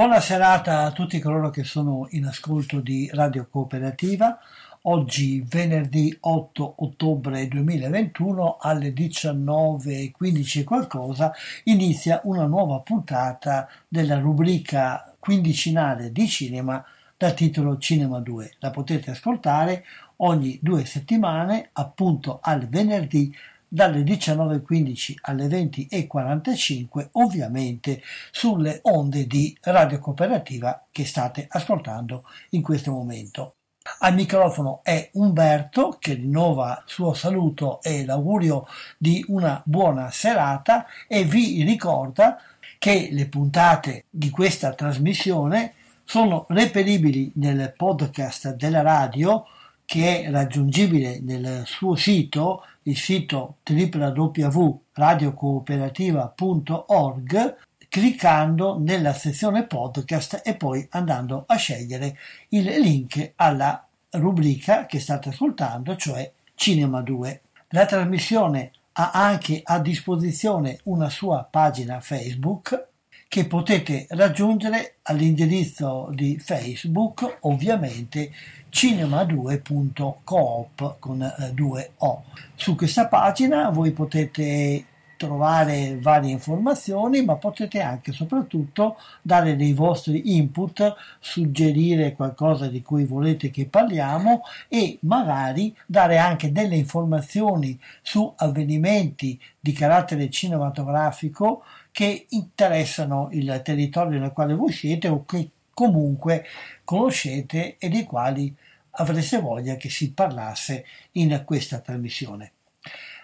Buona serata a tutti coloro che sono in ascolto di Radio Cooperativa. Oggi venerdì 8 ottobre 2021 alle 19.15 qualcosa inizia una nuova puntata della rubrica quindicinale di cinema dal titolo Cinema 2. La potete ascoltare ogni due settimane appunto al venerdì dalle 19.15 alle 20.45 ovviamente sulle onde di Radio Cooperativa che state ascoltando in questo momento. Al microfono è Umberto che rinnova il suo saluto e l'augurio di una buona serata e vi ricorda che le puntate di questa trasmissione sono reperibili nel podcast della radio che è raggiungibile nel suo sito, il sito www.radiocooperativa.org, cliccando nella sezione podcast e poi andando a scegliere il link alla rubrica che state ascoltando, cioè Cinema 2. La trasmissione ha anche a disposizione una sua pagina Facebook che potete raggiungere all'indirizzo di Facebook, ovviamente cinema2.coop con eh, due O. Su questa pagina voi potete trovare varie informazioni, ma potete anche soprattutto dare dei vostri input, suggerire qualcosa di cui volete che parliamo e magari dare anche delle informazioni su avvenimenti di carattere cinematografico che interessano il territorio nel quale voi siete o che comunque conoscete e dei quali avreste voglia che si parlasse in questa trasmissione.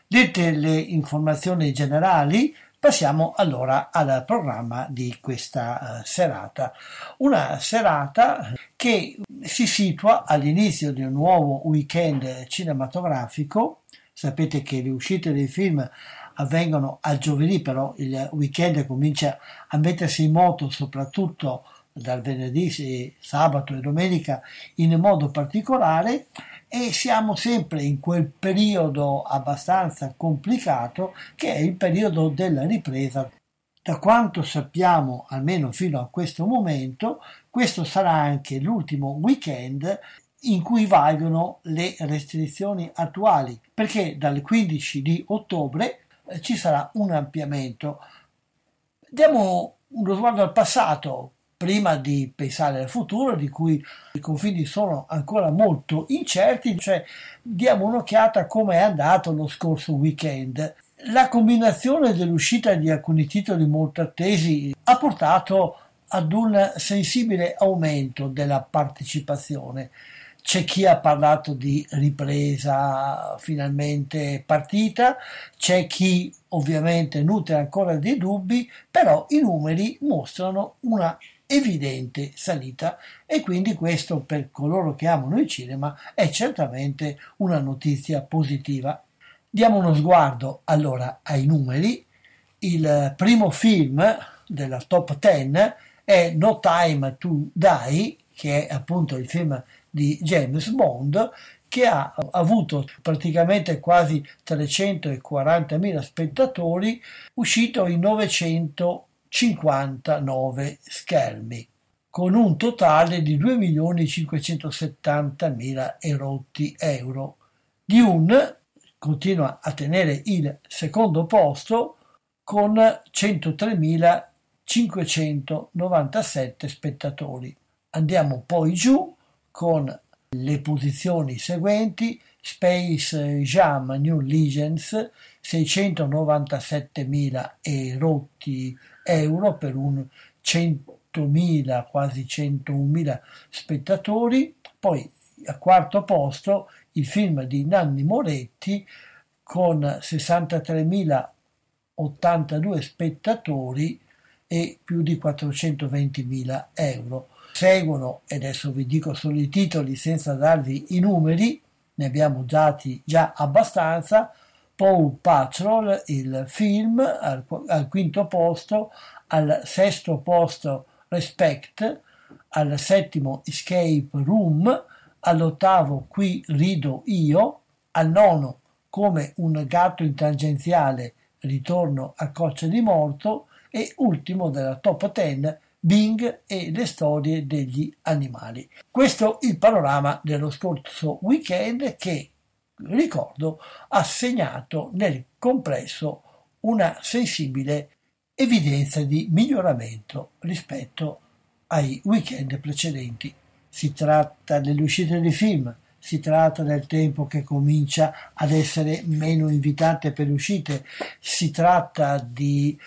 Dette le informazioni generali, passiamo allora al programma di questa uh, serata. Una serata che si situa all'inizio di un nuovo weekend cinematografico. Sapete che le uscite dei film avvengono a giovedì, però il weekend comincia a mettersi in moto soprattutto dal venerdì, sabato e domenica in modo particolare e siamo sempre in quel periodo abbastanza complicato che è il periodo della ripresa. Da quanto sappiamo, almeno fino a questo momento, questo sarà anche l'ultimo weekend in cui valgono le restrizioni attuali, perché dal 15 di ottobre eh, ci sarà un ampliamento. Diamo uno sguardo al passato, prima di pensare al futuro, di cui i confini sono ancora molto incerti, cioè diamo un'occhiata a come è andato lo scorso weekend. La combinazione dell'uscita di alcuni titoli molto attesi ha portato ad un sensibile aumento della partecipazione. C'è chi ha parlato di ripresa finalmente partita, c'è chi ovviamente nutre ancora dei dubbi, però i numeri mostrano una evidente salita e quindi questo per coloro che amano il cinema è certamente una notizia positiva. Diamo uno sguardo allora ai numeri. Il primo film della top 10 è No Time to Die, che è appunto il film di James Bond, che ha avuto praticamente quasi 340.000 spettatori, uscito in 959 schermi, con un totale di 2.570.000 erotti euro. Di un continua a tenere il secondo posto con 103.597 spettatori. Andiamo poi giù con le posizioni seguenti Space Jam New Legends 697.000 erotti euro per un 100.000 quasi 101.000 spettatori poi a quarto posto il film di Nanni Moretti con 63.082 spettatori e più di 420.000 euro. Seguono, e adesso vi dico solo i titoli senza darvi i numeri, ne abbiamo dati già abbastanza, Paw Patrol, il film, al, al quinto posto, al sesto posto Respect, al settimo Escape Room, all'ottavo Qui rido io, al nono Come un gatto in tangenziale Ritorno a coccia di morto e ultimo della top 10 Bing e le storie degli animali. Questo il panorama dello scorso weekend che, ricordo, ha segnato nel complesso una sensibile evidenza di miglioramento rispetto ai weekend precedenti. Si tratta delle uscite di film, si tratta del tempo che comincia ad essere meno invitante per le uscite, si tratta di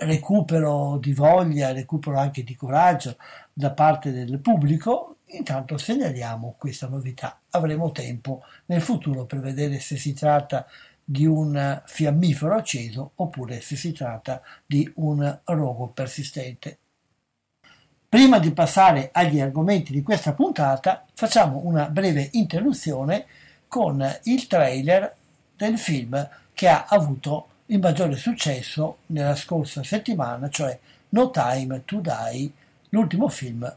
recupero di voglia, recupero anche di coraggio da parte del pubblico, intanto segnaliamo questa novità. Avremo tempo nel futuro per vedere se si tratta di un fiammifero acceso oppure se si tratta di un rogo persistente. Prima di passare agli argomenti di questa puntata, facciamo una breve interruzione con il trailer del film che ha avuto il maggiore successo nella scorsa settimana, cioè No Time to Die, l'ultimo film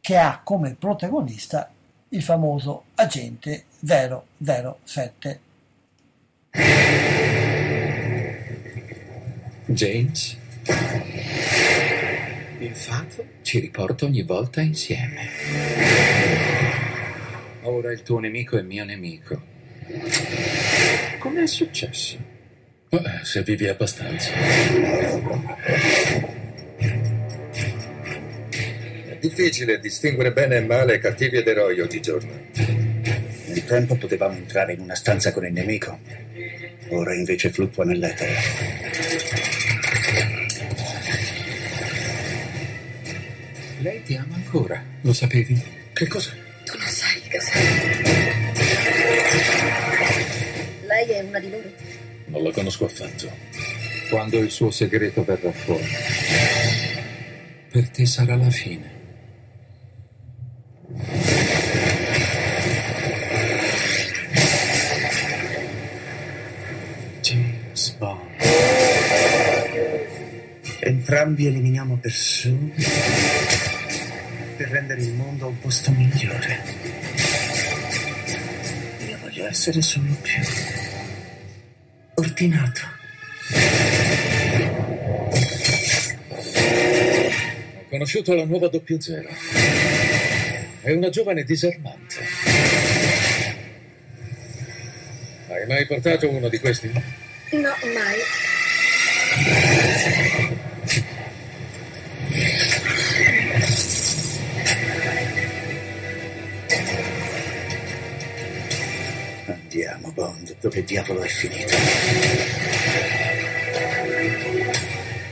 che ha come protagonista il famoso agente 007. James, il fato ci riporta ogni volta insieme. Ora il tuo nemico è mio nemico. Come è successo? Se vivi abbastanza. È difficile distinguere bene e male, cattivi ed eroi oggigiorno. Un tempo potevamo entrare in una stanza con il nemico, ora invece fluttua nell'etere. Lei ti ama ancora, lo sapevi? Che cosa? Tu lo sai cos'è. Lei è una di loro? Non la conosco affatto. Quando il suo segreto verrà fuori, per te sarà la fine. James Bond. Entrambi eliminiamo persone per rendere il mondo un posto migliore. Io voglio essere solo più ordinato. Ho conosciuto la nuova doppio zero. È una giovane disarmante. Hai mai portato uno di questi? No, mai. Dove diavolo è finito?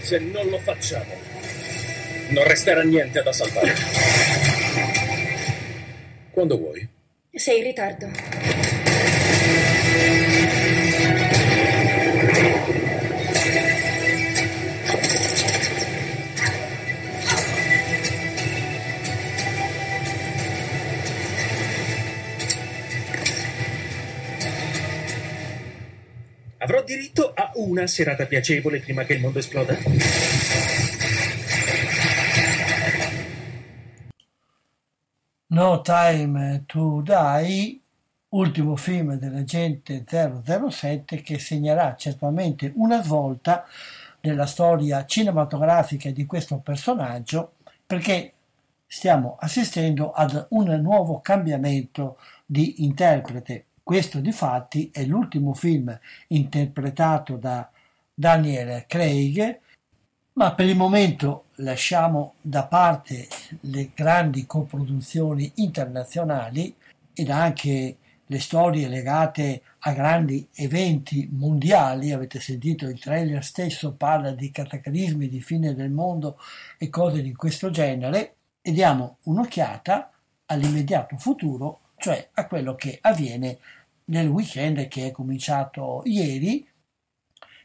Se non lo facciamo, non resterà niente da salvare. Quando vuoi. Sei in ritardo. Una serata piacevole prima che il mondo esploda? No Time to Die ultimo film dell'agente 007 che segnerà certamente una svolta nella storia cinematografica di questo personaggio perché stiamo assistendo ad un nuovo cambiamento di interprete. Questo di fatti è l'ultimo film interpretato da Daniel Craig, ma per il momento lasciamo da parte le grandi coproduzioni internazionali ed anche le storie legate a grandi eventi mondiali, avete sentito il trailer stesso parla di cataclismi, di fine del mondo e cose di questo genere, e diamo un'occhiata all'immediato futuro, cioè a quello che avviene nel weekend che è cominciato ieri,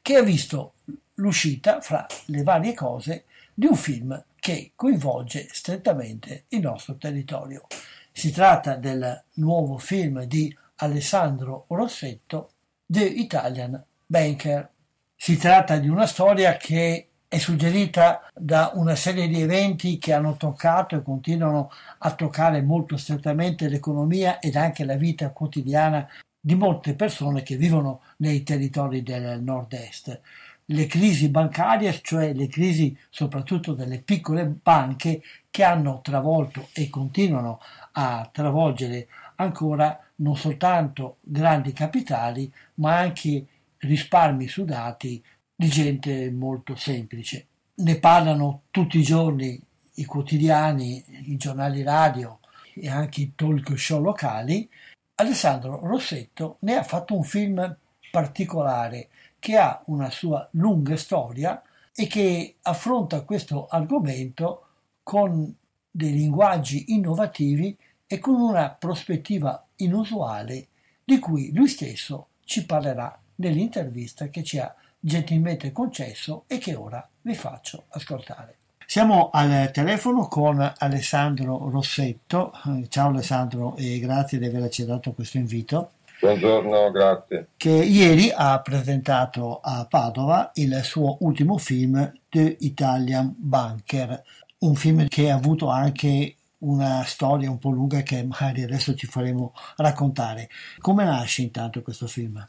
che ha visto l'uscita fra le varie cose di un film che coinvolge strettamente il nostro territorio. Si tratta del nuovo film di Alessandro Rossetto, The Italian Banker. Si tratta di una storia che è suggerita da una serie di eventi che hanno toccato e continuano a toccare molto strettamente l'economia ed anche la vita quotidiana di molte persone che vivono nei territori del nord-est. Le crisi bancarie, cioè le crisi soprattutto delle piccole banche che hanno travolto e continuano a travolgere ancora non soltanto grandi capitali, ma anche risparmi sudati di gente molto semplice. Ne parlano tutti i giorni i quotidiani, i giornali radio e anche i talk show locali. Alessandro Rossetto ne ha fatto un film particolare che ha una sua lunga storia e che affronta questo argomento con dei linguaggi innovativi e con una prospettiva inusuale di cui lui stesso ci parlerà nell'intervista che ci ha gentilmente concesso e che ora vi faccio ascoltare. Siamo al telefono con Alessandro Rossetto. Ciao Alessandro e grazie di aver accettato questo invito. Buongiorno, grazie. Che ieri ha presentato a Padova il suo ultimo film The Italian Bunker, un film che ha avuto anche una storia un po' lunga che magari adesso ci faremo raccontare. Come nasce intanto questo film?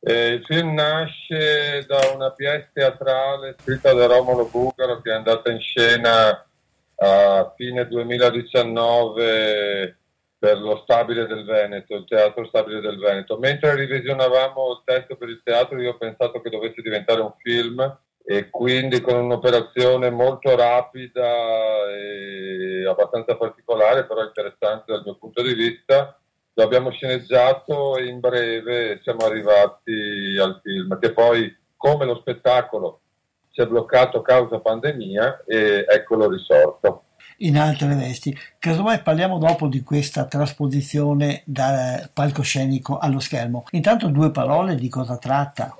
Eh, il film nasce da una pièce teatrale scritta da Romolo Bugaro che è andata in scena a fine 2019 per lo Stabile del Veneto, il Teatro Stabile del Veneto. Mentre revisionavamo il testo per il teatro io ho pensato che dovesse diventare un film e quindi con un'operazione molto rapida e abbastanza particolare, però interessante dal mio punto di vista, lo abbiamo sceneggiato e in breve siamo arrivati al film, che poi come lo spettacolo si è bloccato causa pandemia e eccolo risorto. In altre vesti. Casomai parliamo dopo di questa trasposizione dal palcoscenico allo schermo. Intanto due parole di cosa tratta.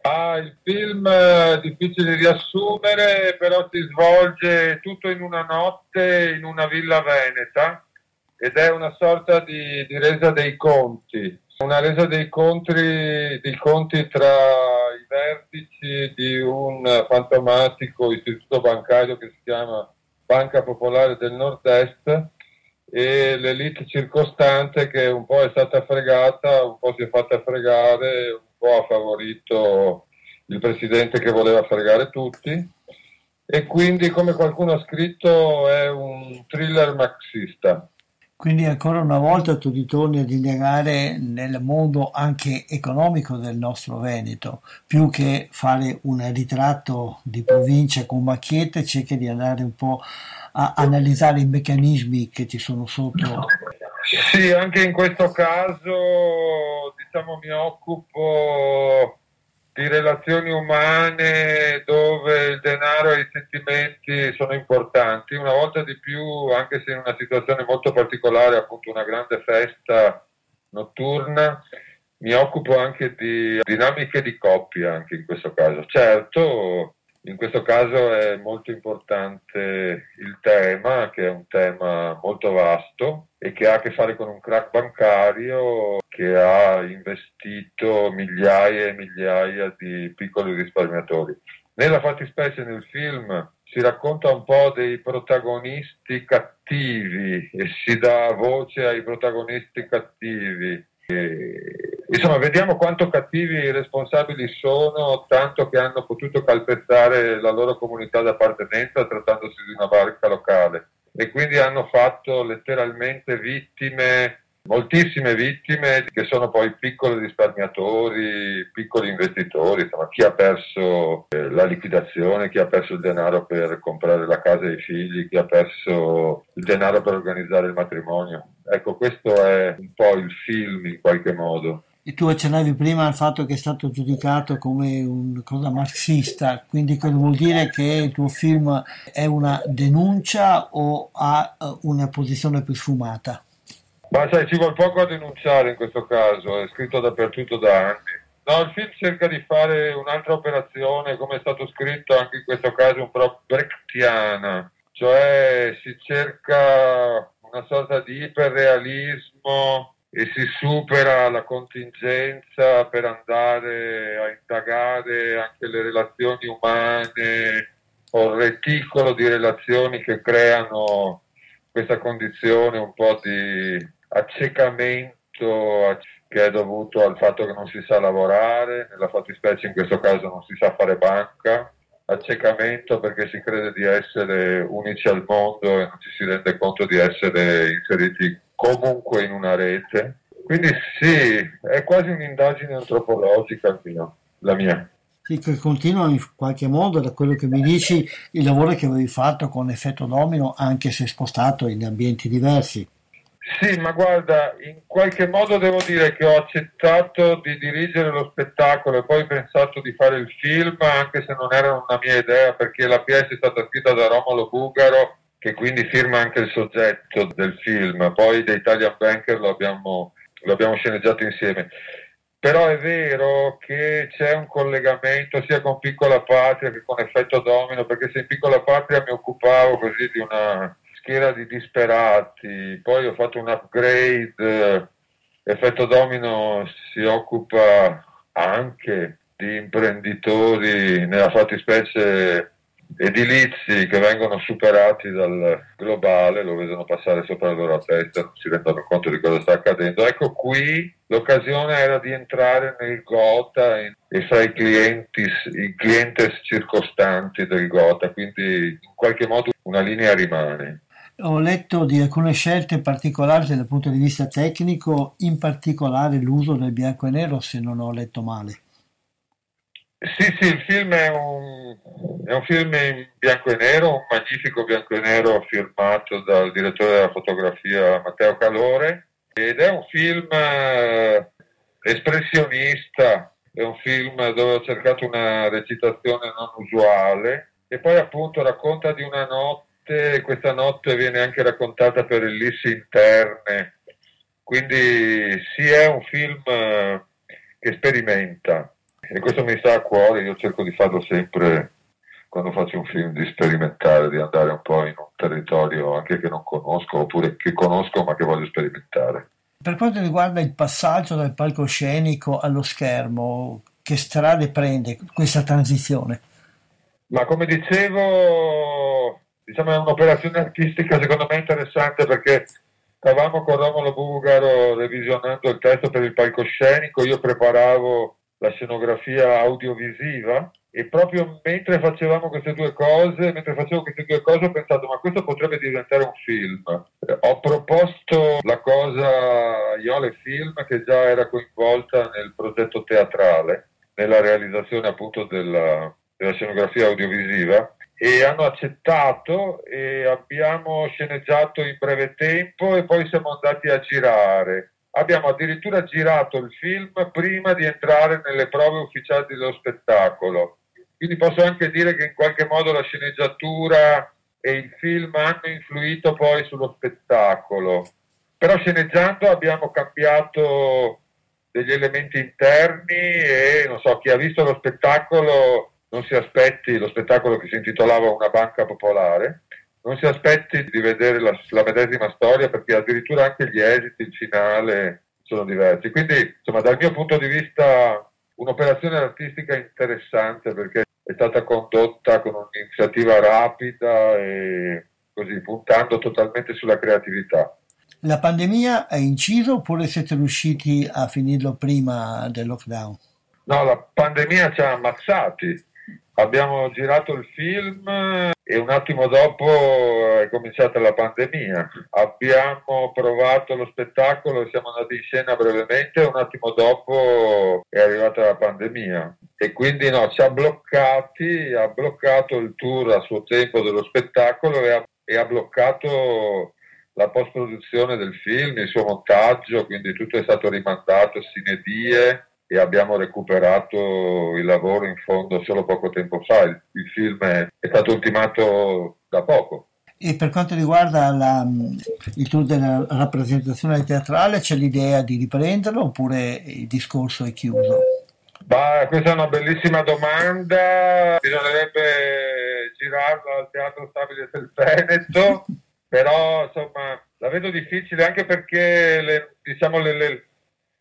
Ah, il film è difficile di riassumere, però si svolge tutto in una notte in una villa veneta ed è una sorta di, di resa dei conti, una resa dei conti, dei conti tra i vertici di un fantomatico istituto bancario che si chiama Banca Popolare del Nord-Est e l'elite circostante che un po' è stata fregata, un po' si è fatta fregare, un po' ha favorito il presidente che voleva fregare tutti e quindi come qualcuno ha scritto è un thriller marxista. Quindi ancora una volta tu ritorni ad indagare nel mondo anche economico del nostro Veneto, più che fare un ritratto di provincia con macchiette, cerchi di andare un po' a analizzare i meccanismi che ci sono sotto. Sì, anche in questo caso diciamo mi occupo di relazioni umane dove il denaro e i sentimenti sono importanti, una volta di più, anche se in una situazione molto particolare, appunto una grande festa notturna, mi occupo anche di dinamiche di coppia anche in questo caso. Certo, in questo caso è molto importante il tema, che è un tema molto vasto e che ha a che fare con un crack bancario che ha investito migliaia e migliaia di piccoli risparmiatori. Nella fattispecie nel film si racconta un po' dei protagonisti cattivi e si dà voce ai protagonisti cattivi E, insomma, vediamo quanto cattivi i responsabili sono, tanto che hanno potuto calpestare la loro comunità d'appartenenza trattandosi di una barca locale e quindi hanno fatto letteralmente vittime moltissime vittime che sono poi piccoli risparmiatori, piccoli investitori, insomma chi ha perso eh, la liquidazione, chi ha perso il denaro per comprare la casa ai figli, chi ha perso il denaro per organizzare il matrimonio. Ecco, questo è un po' il film in qualche modo. E tu accennavi prima al fatto che è stato giudicato come una cosa marxista, quindi cosa vuol dire che il tuo film è una denuncia o ha eh, una posizione più sfumata? Ma sai, ci vuole poco a denunciare in questo caso, è scritto dappertutto da anni. No, il film cerca di fare un'altra operazione, come è stato scritto anche in questo caso, un po' brechtiana, cioè si cerca una sorta di iperrealismo e si supera la contingenza per andare a indagare anche le relazioni umane o il reticolo di relazioni che creano questa condizione un po' di accecamento che è dovuto al fatto che non si sa lavorare, nella fattispecie in questo caso non si sa fare banca, accecamento perché si crede di essere unici al mondo e non ci si rende conto di essere inseriti comunque in una rete. Quindi sì, è quasi un'indagine antropologica mio, la mia. Sì, che continua in qualche modo, da quello che mi dici, il lavoro che avevi fatto con effetto domino, anche se spostato in ambienti diversi. Sì, ma guarda, in qualche modo devo dire che ho accettato di dirigere lo spettacolo e poi pensato di fare il film, anche se non era una mia idea, perché la pièce è stata scritta da Romolo Bugaro, che quindi firma anche il soggetto del film. Poi The Italian Banker lo abbiamo, lo abbiamo sceneggiato insieme. Però è vero che c'è un collegamento sia con Piccola Patria che con Effetto Domino, perché se in Piccola Patria mi occupavo così di una schiera di disperati, poi ho fatto un upgrade, Effetto Domino si occupa anche di imprenditori, nella fattispecie edilizi che vengono superati dal globale, lo vedono passare sopra la loro testa, non si rendono conto di cosa sta accadendo. Ecco qui l'occasione era di entrare nel Gotha e fra i clienti, i clientes circostanti del Gotha, quindi in qualche modo una linea rimane. Ho letto di alcune scelte particolari dal punto di vista tecnico, in particolare l'uso del bianco e nero, se non ho letto male. Sì, sì, il film è un, è un, film in bianco e nero, un magnifico bianco e nero firmato dal direttore della fotografia Matteo Calore ed è un film eh, espressionista, è un film dove ho cercato una recitazione non usuale e poi appunto racconta di una notte notte, questa notte viene anche raccontata per ellissi interne, quindi sì è un film eh, che sperimenta e questo mi sta a cuore, io cerco di farlo sempre quando faccio un film, di sperimentare, di andare un po' in un territorio anche che non conosco oppure che conosco ma che voglio sperimentare. Per quanto riguarda il passaggio dal palcoscenico allo schermo, che strade prende questa transizione? Ma come dicevo, diciamo, è un'operazione artistica secondo me interessante perché stavamo con Romolo Bugaro revisionando il testo per il palcoscenico, io preparavo la scenografia audiovisiva e proprio mentre facevamo queste due cose, mentre facevo queste due cose ho pensato ma questo potrebbe diventare un film. Ho proposto la cosa Iole Film che già era coinvolta nel progetto teatrale, nella realizzazione appunto della, della scenografia audiovisiva e hanno accettato e abbiamo sceneggiato in breve tempo e poi siamo andati a girare. Abbiamo addirittura girato il film prima di entrare nelle prove ufficiali dello spettacolo. Quindi posso anche dire che in qualche modo la sceneggiatura e il film hanno influito poi sullo spettacolo. Però sceneggiando abbiamo cambiato degli elementi interni e non so, chi ha visto lo spettacolo non si aspetti lo spettacolo che si intitolava Una banca popolare, non si aspetti di vedere la, la medesima storia perché addirittura anche gli esiti, il finale sono diversi. Quindi, insomma, dal mio punto di vista, un'operazione artistica interessante perché è stata condotta con un'iniziativa rapida e così puntando totalmente sulla creatività. La pandemia ha inciso oppure siete riusciti a finirlo prima del lockdown? No, la pandemia ci ha ammazzati. Abbiamo girato il film e un attimo dopo è cominciata la pandemia. Abbiamo provato lo spettacolo siamo andati in scena brevemente un attimo dopo è arrivata la pandemia. E quindi no, ci ha bloccati, ha bloccato il tour a suo tempo dello spettacolo e ha, e ha bloccato la post-produzione del film, il suo montaggio, quindi tutto è stato rimandato sine die e abbiamo recuperato il lavoro in fondo solo poco tempo fa. Il, il film è, è, stato ultimato da poco. E per quanto riguarda la, il tour della rappresentazione teatrale, c'è l'idea di riprenderlo oppure il discorso è chiuso? Bah, questa è una bellissima domanda, bisognerebbe girarlo al Teatro Stabile del Veneto, però insomma la vedo difficile anche perché le, diciamo, le, le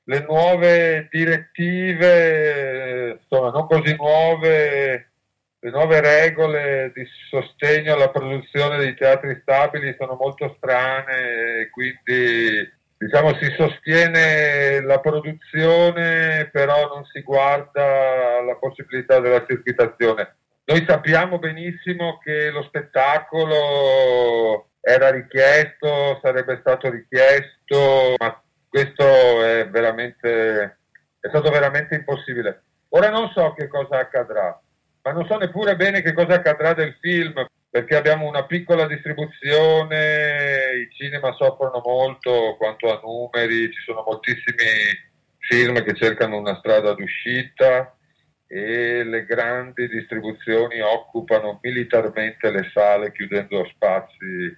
le nuove direttive, insomma, non così nuove, le nuove regole di sostegno alla produzione dei teatri stabili sono molto strane quindi diciamo si sostiene la produzione però non si guarda la possibilità della circuitazione. Noi sappiamo benissimo che lo spettacolo era richiesto, sarebbe stato richiesto, ma questo è è stato veramente impossibile. Ora non so che cosa accadrà, ma non so neppure bene che cosa accadrà del film, perché abbiamo una piccola distribuzione, i cinema soffrono molto quanto a numeri, ci sono moltissimi film che cercano una strada d'uscita e le grandi distribuzioni occupano militarmente le sale chiudendo spazi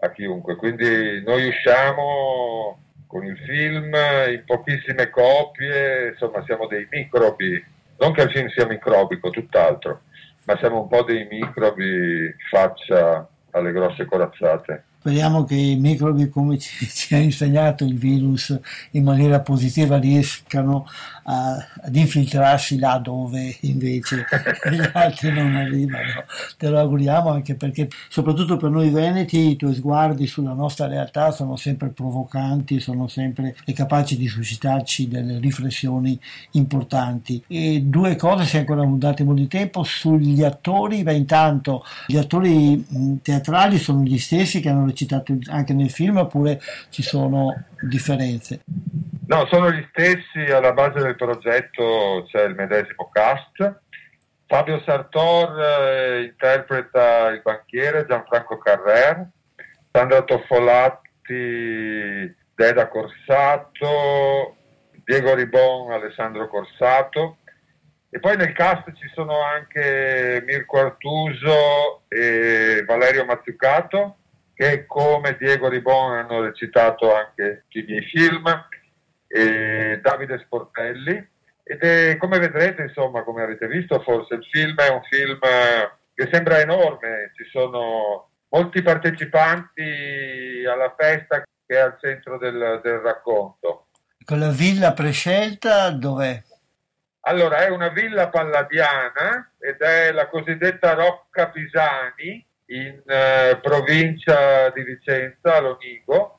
a chiunque. Quindi noi usciamo con il film in pochissime copie, insomma siamo dei microbi, non che il film sia microbico, tutt'altro, ma siamo un po' dei microbi faccia alle grosse corazzate. Speriamo che i microbi, come ci, ci, ha insegnato il virus, in maniera positiva riescano a, ad infiltrarsi là dove invece gli altri non arrivano. Te lo auguriamo anche perché, soprattutto per noi veneti, i tuoi sguardi sulla nostra realtà sono sempre provocanti, sono sempre capaci di suscitarci delle riflessioni importanti. E due cose, se ancora un attimo di tempo, sugli attori. Beh, intanto gli attori teatrali sono gli stessi che hanno citato anche nel film oppure ci sono differenze? No, sono gli stessi, alla base del progetto c'è il medesimo cast. Fabio Sartor eh, interpreta il banchiere Gianfranco Carrer, Sandra Toffolatti Deda Corsato, Diego Ribon Alessandro Corsato. E poi nel cast ci sono anche Mirko Artuso e Valerio Mazzucato che come Diego Ribon hanno recitato anche i miei film, e Davide Sportelli, ed è, come vedrete, insomma, come avete visto, forse il film è un film che sembra enorme, ci sono molti partecipanti alla festa che è al centro del, del racconto. Con la villa prescelta dov'è? Allora, è una villa palladiana ed è la cosiddetta Rocca Pisani, in eh, provincia di Vicenza, Lonigo,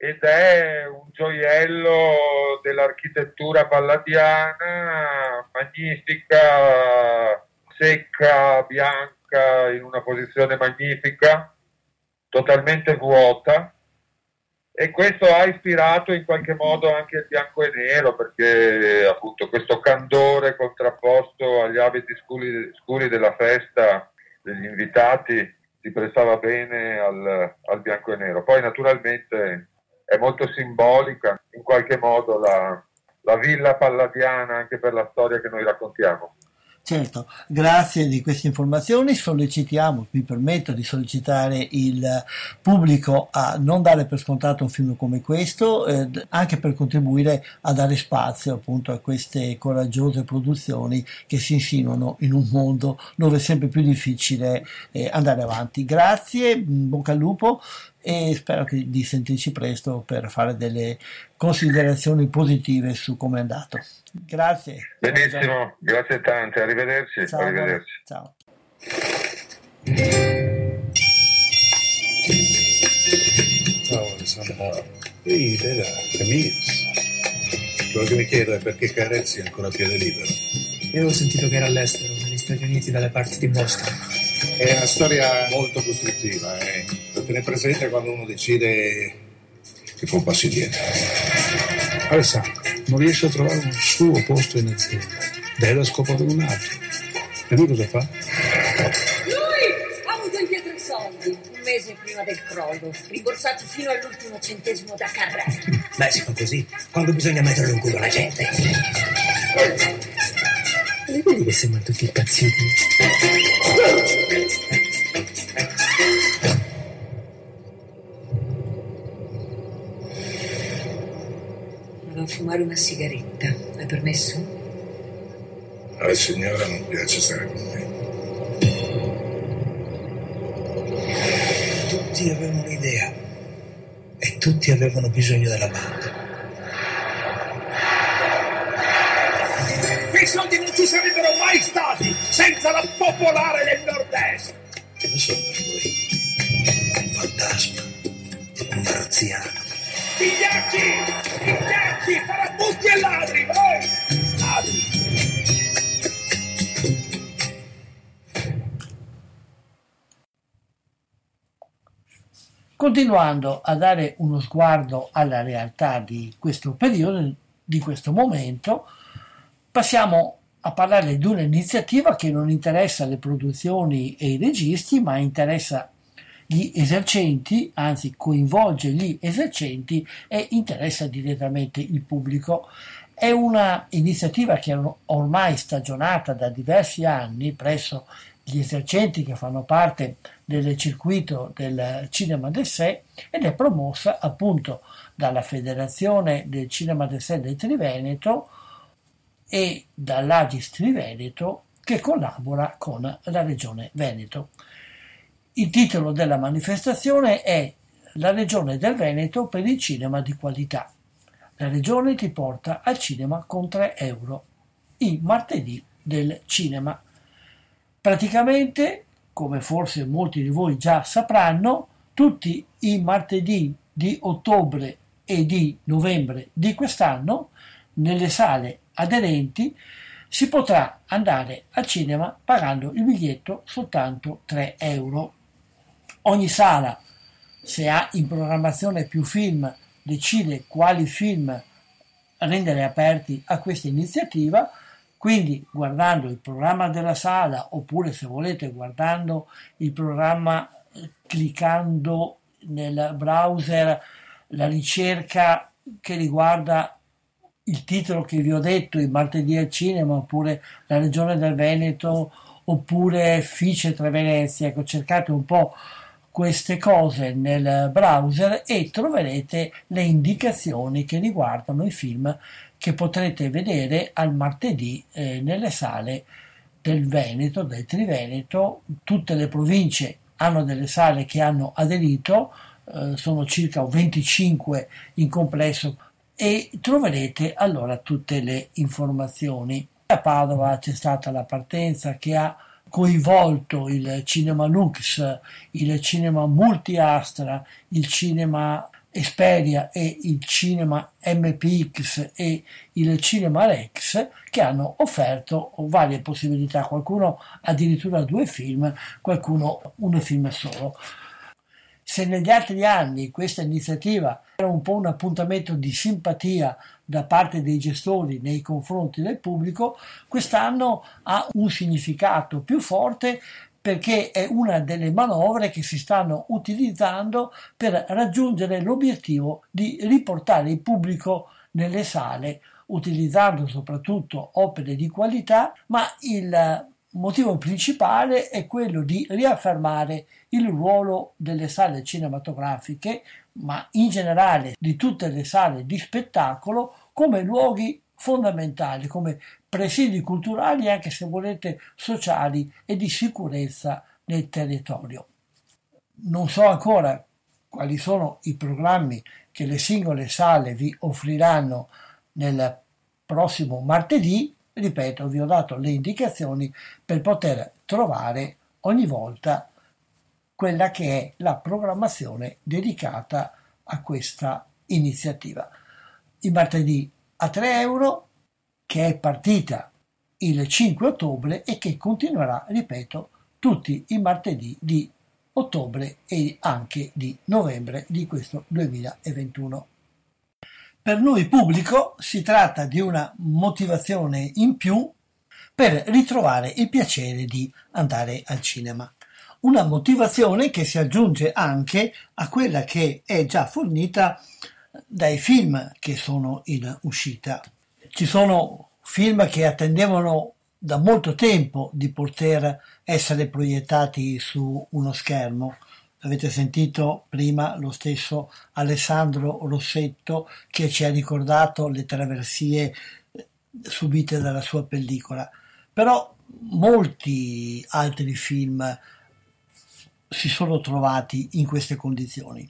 ed è un gioiello dell'architettura palladiana, magnifica, secca, bianca, in una posizione magnifica, totalmente vuota. E questo ha ispirato in qualche modo anche il bianco e nero, perché appunto questo candore contrapposto agli abiti scuri, scuri della festa degli invitati si prestava bene al, al, bianco e nero. Poi naturalmente è molto simbolica in qualche modo la, la villa palladiana anche per la storia che noi raccontiamo. Certo, grazie di queste informazioni sollecitiamo, mi permetto di sollecitare il pubblico a non dare per scontato un film come questo, eh, anche per contribuire a dare spazio appunto a queste coraggiose produzioni che si insinuano in un mondo dove è sempre più difficile eh, andare avanti. Grazie, bocca al lupo e spero che, di sentirci presto per fare delle considerazioni positive su come è andato. Grazie. Benissimo, grazie tante, arrivederci. Ciao. arrivederci. Ciao. Ciao Alessandro. Ride, Camilles. Quello che mi chiedo è perché Carezzi è ancora a piede libero. Io avevo sentito che era all'estero, negli Stati Uniti, dalle parti di Boston. È una storia molto costruttiva, eh. Da tenere presente quando uno decide che fa un passo indietro. Alessandro, non riesce a trovare un suo posto in azienda. Scopo per un altro. E lui cosa fa? Lui ha avuto indietro i soldi un mese prima del crollo, rimborsati fino all'ultimo centesimo da carrello. Beh, si fa così, quando bisogna metterlo in culo alla gente. Li vedi che sembrano tutti impazziti? Fumare una sigaretta, hai permesso? Alla signora non piace stare con me. Tutti avevano un'idea e tutti avevano bisogno della banda. Quei soldi non ci sarebbero mai stati senza la popolare del nord-est. Sono per voi? Un fantasma, un marziano. Vigliacchi! Vigliacchi! Farabutti e ladri, voi! Ladri! Continuando a dare uno sguardo alla realtà di questo periodo, di questo momento, passiamo a parlare di un'iniziativa che non interessa le produzioni e i registi, ma interessa gli esercenti, anzi coinvolge gli esercenti e interessa direttamente il pubblico. È una iniziativa che è ormai stagionata da diversi anni presso gli esercenti che fanno parte del circuito del cinema d'essai ed è promossa appunto dalla Federazione del Cinema d'essai del Triveneto e dall'Agis Triveneto che collabora con la Regione Veneto. Il titolo della manifestazione è La Regione del Veneto per il cinema di qualità. La Regione ti porta al cinema con 3 euro. Il martedì del cinema. Praticamente, come forse molti di voi già sapranno, tutti i martedì di ottobre e di novembre di quest'anno, nelle sale aderenti, si potrà andare al cinema pagando il biglietto soltanto 3 euro. Ogni sala, se ha in programmazione più film, decide quali film rendere aperti a questa iniziativa. Quindi guardando il programma della sala oppure se volete guardando il programma cliccando nel browser la ricerca che riguarda il titolo che vi ho detto, il martedì al cinema oppure la regione del Veneto oppure Fice tra Venezia, ecco cercate un po' queste cose nel browser e troverete le indicazioni che riguardano i film che potrete vedere al martedì eh, nelle sale del Veneto, del Triveneto. Tutte le province hanno delle sale che hanno aderito, eh, sono circa 25 in complesso e troverete allora tutte le informazioni. A Padova c'è stata la partenza che ha coinvolto il cinema Lux, il cinema Multiastra, il cinema Esperia e il cinema MPX e il cinema Rex che hanno offerto varie possibilità, qualcuno addirittura due film, qualcuno un film solo. Se negli altri anni questa iniziativa era un po' un appuntamento di simpatia da parte dei gestori nei confronti del pubblico, quest'anno ha un significato più forte perché è una delle manovre che si stanno utilizzando per raggiungere l'obiettivo di riportare il pubblico nelle sale, utilizzando soprattutto opere di qualità, ma il motivo principale è quello di riaffermare il ruolo delle sale cinematografiche, ma in generale di tutte le sale di spettacolo, come luoghi fondamentali, come presidi culturali anche se volete sociali e di sicurezza nel territorio. Non so ancora quali sono i programmi che le singole sale vi offriranno nel prossimo martedì, ripeto, vi ho dato le indicazioni per poter trovare ogni volta quella che è la programmazione dedicata a questa iniziativa. Il martedì a 3 euro, che è partita il 5 ottobre e che continuerà, ripeto, tutti i martedì di ottobre e anche di novembre di questo 2021. Per noi pubblico si tratta di una motivazione in più per ritrovare il piacere di andare al cinema. Una motivazione che si aggiunge anche a quella che è già fornita dai film che sono in uscita. Ci sono film che attendevano da molto tempo di poter essere proiettati su uno schermo. Avete sentito prima lo stesso Alessandro Rossetto che ci ha ricordato le traversie eh, subite dalla sua pellicola. Però molti altri film si sono trovati in queste condizioni.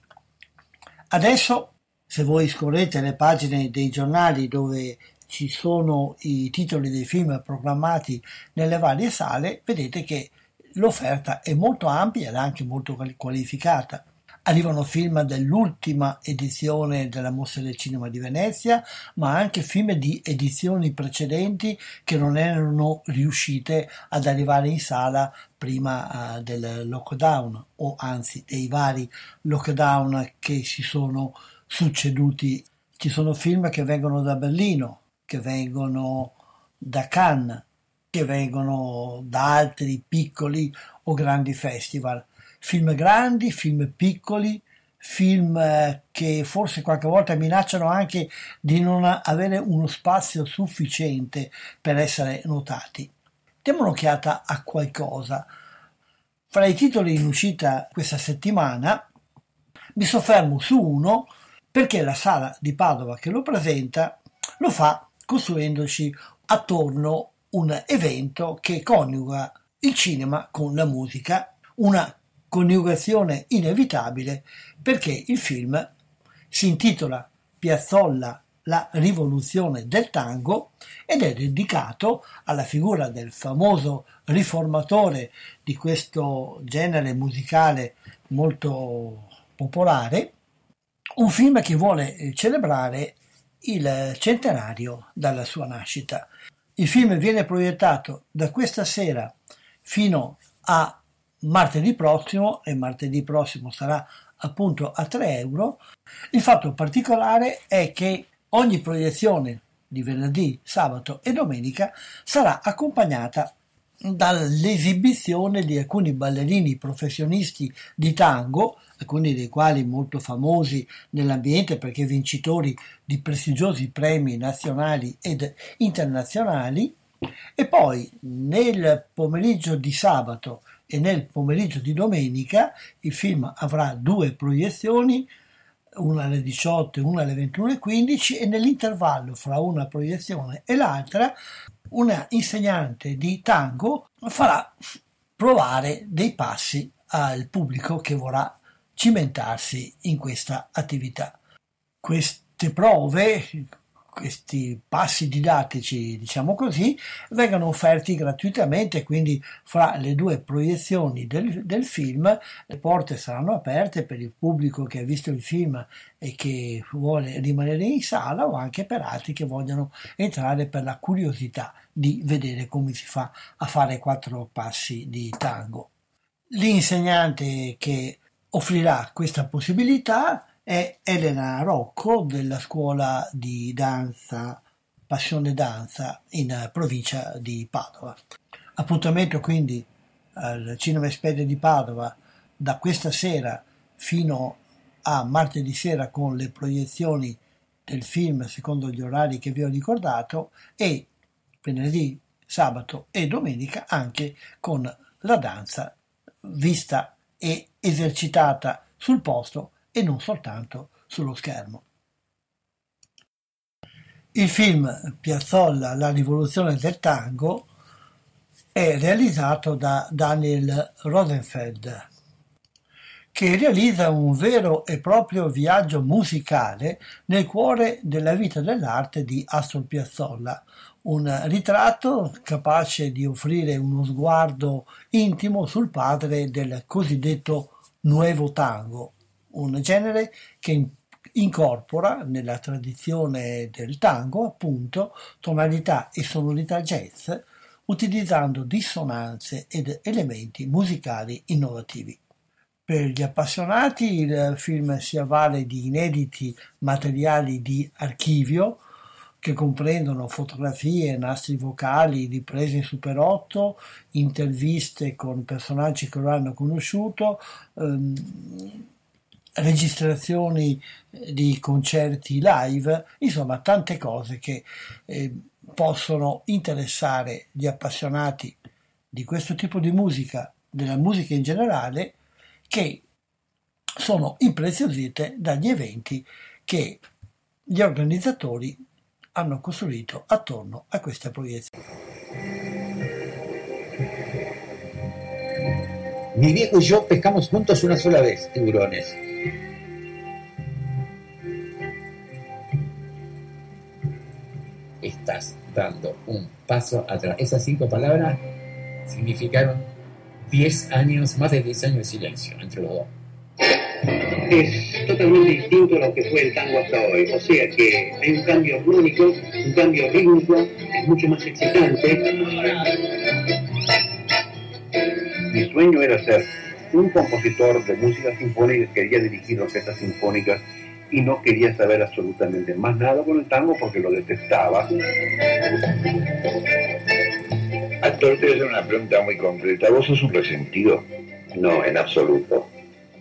Adesso, se voi scorrete le pagine dei giornali dove ci sono i titoli dei film programmati nelle varie sale, vedete che l'offerta è molto ampia ed anche molto qualificata. Arrivano film dell'ultima edizione della Mostra del Cinema di Venezia, ma anche film di edizioni precedenti che non erano riuscite ad arrivare in sala prima uh, del lockdown, o anzi dei vari lockdown che si sono succeduti. Ci sono film che vengono da Berlino, che vengono da Cannes, che vengono da altri piccoli o grandi festival. Film grandi, film piccoli, film eh, che forse qualche volta minacciano anche di non avere uno spazio sufficiente per essere notati. Diamo un'occhiata a qualcosa. Fra i titoli in uscita questa settimana mi soffermo su uno perché la sala di Padova che lo presenta lo fa costruendoci attorno un evento che coniuga il cinema con la musica, una coniugazione inevitabile perché il film si intitola Piazzolla la rivoluzione del tango ed è dedicato alla figura del famoso riformatore di questo genere musicale molto popolare, un film che vuole celebrare il centenario dalla sua nascita. Il film viene proiettato da questa sera fino a martedì prossimo e martedì prossimo sarà appunto a 3 euro. Il fatto particolare è che ogni proiezione di venerdì, sabato e domenica sarà accompagnata dall'esibizione di alcuni ballerini professionisti di tango, alcuni dei quali molto famosi nell'ambiente perché vincitori di prestigiosi premi nazionali ed internazionali, e poi nel pomeriggio di sabato e nel pomeriggio di domenica il film avrà due proiezioni, una alle 18 e una alle 21.15 e nell'intervallo fra una proiezione e l'altra una insegnante di tango farà provare dei passi al pubblico che vorrà cimentarsi in questa attività. Queste prove, questi passi didattici, diciamo così, vengono offerti gratuitamente, quindi fra le due proiezioni del, del, film le porte saranno aperte per il pubblico che ha visto il film e che vuole rimanere in sala o anche per altri che vogliono entrare per la curiosità di vedere come si fa a fare quattro passi di tango. L'insegnante che offrirà questa possibilità è Elena Rocco della scuola di danza Passione Danza in provincia di Padova. Appuntamento quindi al Cinema Espedia di Padova da questa sera fino a martedì sera con le proiezioni del film secondo gli orari che vi ho ricordato e venerdì, sabato e domenica anche con la danza vista e esercitata sul posto e non soltanto sullo schermo. Il film Piazzolla La rivoluzione del tango è realizzato da Daniel Rosenfeld, che realizza un vero e proprio viaggio musicale nel cuore della vita dell'arte di Astor Piazzolla, un ritratto capace di offrire uno sguardo intimo sul padre del cosiddetto nuovo tango, un genere che incorpora nella tradizione del tango appunto tonalità e sonorità jazz utilizzando dissonanze ed elementi musicali innovativi. Per gli appassionati il film si avvale di inediti materiali di archivio che comprendono fotografie, nastri vocali, riprese in Super 8, interviste con personaggi che lo hanno conosciuto, ehm, registrazioni di concerti live, insomma tante cose che eh, possono interessare gli appassionati di questo tipo di musica, della musica in generale, che sono impreziosite dagli eventi che gli organizzatori hanno costruito attorno a questa proiezione. Mi viejo y yo pescamos juntos una sola vez, tiburones. Estás dando un paso atrás. Esas cinco palabras significaron 10 años, más de 10 años de silencio entre los dos. Es totalmente distinto a lo que fue el tango hasta hoy. O sea que hay un cambio armónico, un cambio rítmico, es mucho más excitante. Mi sueño era ser un compositor de música sinfónica que quería dirigir orquestas sinfónicas y no quería saber absolutamente más nada con el tango porque lo detestaba. Actor, te voy a hacer una pregunta muy concreta. ¿Vos sos un resentido? No, en absoluto.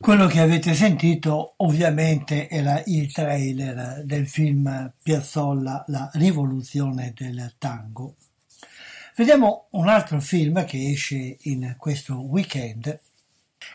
Quello che avete sentito ovviamente era il trailer del film Piazzolla La rivoluzione del tango. Vediamo un altro film che esce in questo weekend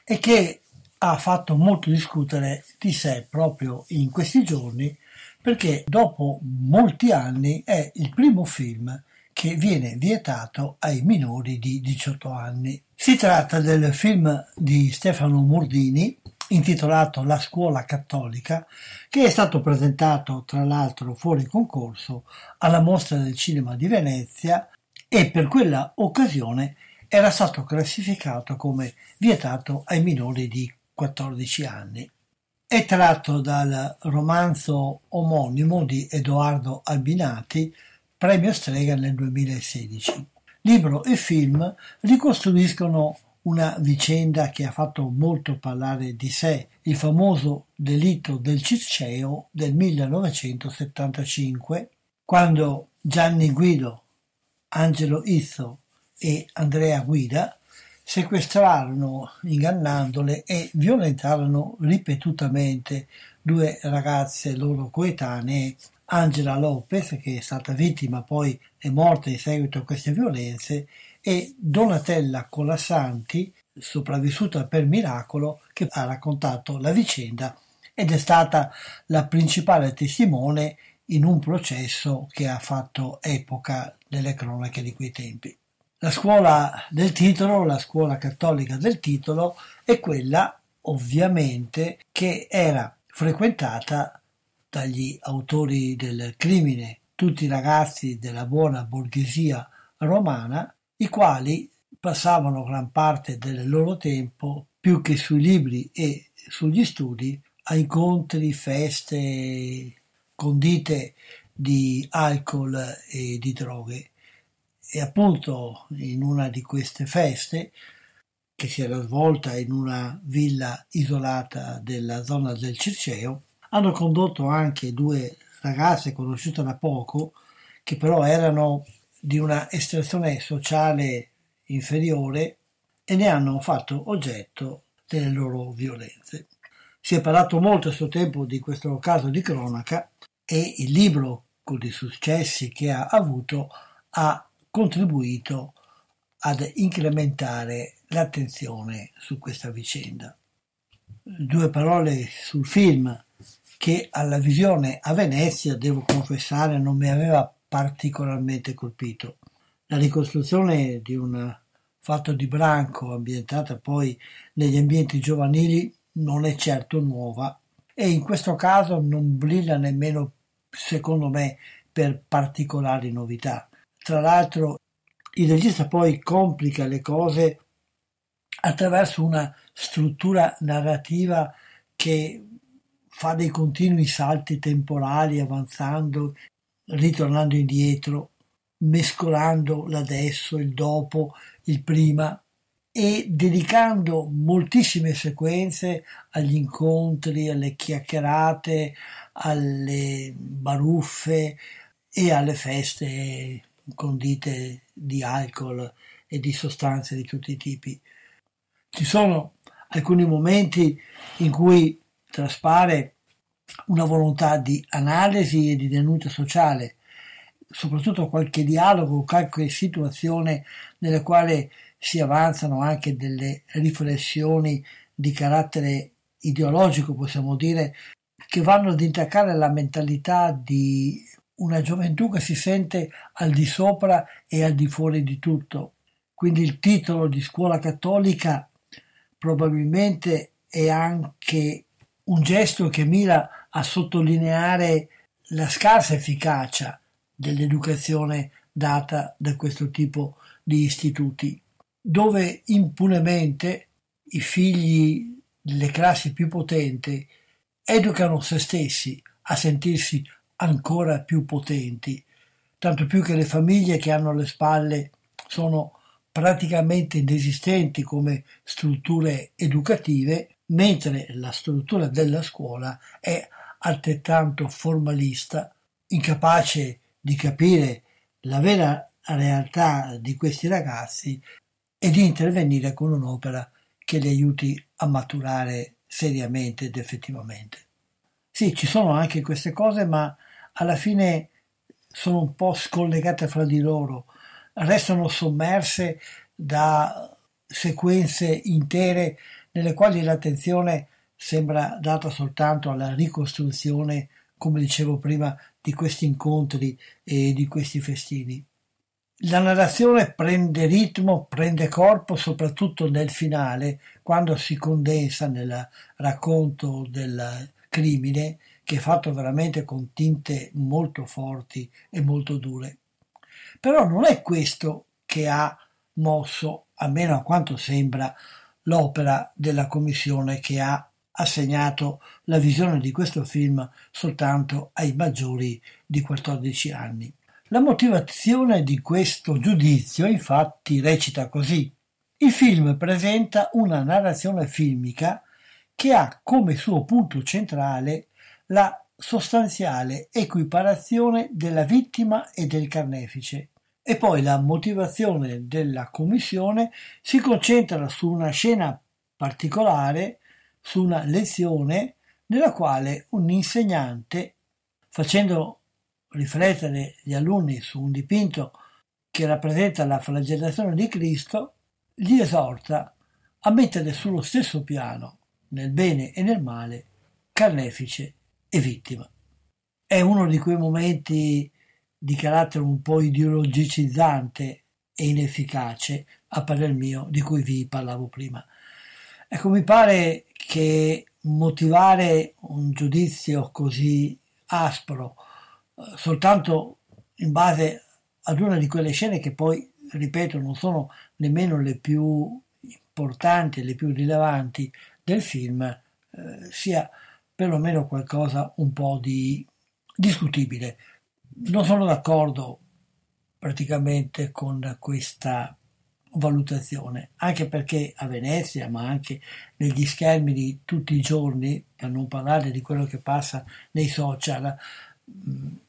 e che ha fatto molto discutere di sé proprio in questi giorni perché dopo molti anni è il primo film che viene vietato ai minori di 18 anni. Si tratta del film di Stefano Murdini intitolato La scuola cattolica, che è stato presentato tra l'altro fuori concorso alla Mostra del Cinema di Venezia e per quella occasione era stato classificato come vietato ai minori di 14 anni. È tratto dal romanzo omonimo di Edoardo Albinati, premio Strega nel 2016. Libro e film ricostruiscono una vicenda che ha fatto molto parlare di sé, il famoso delitto del Circeo del 1975, quando Gianni Guido, Angelo Izzo e Andrea Guida sequestrarono, ingannandole e violentarono ripetutamente due ragazze loro coetanee Angela Lopez, che è stata vittima poi è morta in seguito a queste violenze, e Donatella Colassanti, sopravvissuta per miracolo, che ha raccontato la vicenda ed è stata la principale testimone in un processo che ha fatto epoca nelle cronache di quei tempi. La scuola del titolo, la scuola cattolica del titolo, è quella ovviamente che era frequentata dagli autori del crimine, tutti ragazzi della buona borghesia romana, i quali passavano gran parte del loro tempo, più che sui libri e sugli studi, a incontri, feste condite di alcol e di droghe. E appunto in una di queste feste, che si era svolta in una villa isolata della zona del Circeo, hanno condotto anche due ragazze conosciute da poco, che però erano di una estrazione sociale inferiore e ne hanno fatto oggetto delle loro violenze. Si è parlato molto a suo tempo di questo caso di cronaca e il libro con i successi che ha avuto ha contribuito ad incrementare l'attenzione su questa vicenda. Due parole sul film che alla visione a Venezia, devo confessare, non mi aveva particolarmente colpito. La ricostruzione di un fatto di branco ambientata poi negli ambienti giovanili non è certo nuova e in questo caso non brilla nemmeno, secondo me, per particolari novità. Tra l'altro il regista poi complica le cose attraverso una struttura narrativa che fa dei continui salti temporali avanzando, ritornando indietro, mescolando l'adesso, il dopo, il prima e dedicando moltissime sequenze agli incontri, alle chiacchierate, alle baruffe e alle feste condite di alcol e di sostanze di tutti i tipi. Ci sono alcuni momenti in cui traspare una volontà di analisi e di denuncia sociale, soprattutto qualche dialogo, qualche situazione nella quale si avanzano anche delle riflessioni di carattere ideologico, possiamo dire, che vanno ad intaccare la mentalità di una gioventù che si sente al di sopra e al di fuori di tutto. Quindi il titolo di scuola cattolica probabilmente è anche un gesto che mira a sottolineare la scarsa efficacia dell'educazione data da questo tipo di istituti, dove impunemente i figli delle classi più potenti educano se stessi a sentirsi ancora più potenti, tanto più che le famiglie che hanno alle spalle sono praticamente inesistenti come strutture educative, mentre la struttura della scuola è altrettanto formalista, incapace di capire la vera realtà di questi ragazzi e di intervenire con un'opera che li aiuti a maturare seriamente ed effettivamente. Sì, ci sono anche queste cose, ma alla fine sono un po' scollegate fra di loro restano sommerse da sequenze intere nelle quali l'attenzione sembra data soltanto alla ricostruzione, come dicevo prima, di questi incontri e di questi festini. La narrazione prende ritmo, prende corpo soprattutto nel finale, quando si condensa nel racconto del crimine, che è fatto veramente con tinte molto forti e molto dure. Però non è questo che ha mosso, almeno a quanto sembra, l'opera della commissione che ha assegnato la visione di questo film soltanto ai maggiori di 14 anni. La motivazione di questo giudizio infatti recita così. Il film presenta una narrazione filmica che ha come suo punto centrale la sostanziale equiparazione della vittima e del carnefice, e poi la motivazione della commissione si concentra su una scena particolare, su una lezione nella quale un insegnante, facendo riflettere gli alunni su un dipinto che rappresenta la flagellazione di Cristo, gli esorta a mettere sullo stesso piano, nel bene e nel male, carnefice e vittima. È uno di quei momenti di carattere un po' ideologicizzante e inefficace, a parer mio, di cui vi parlavo prima. Ecco, mi pare che motivare un giudizio così aspro eh, soltanto in base ad una di quelle scene che poi, ripeto, non sono nemmeno le più importanti, le più rilevanti del film, eh, sia perlomeno qualcosa un po' di discutibile non sono d'accordo praticamente con questa valutazione, anche perché a Venezia, ma anche negli schermi di tutti i giorni, per non parlare di quello che passa nei social,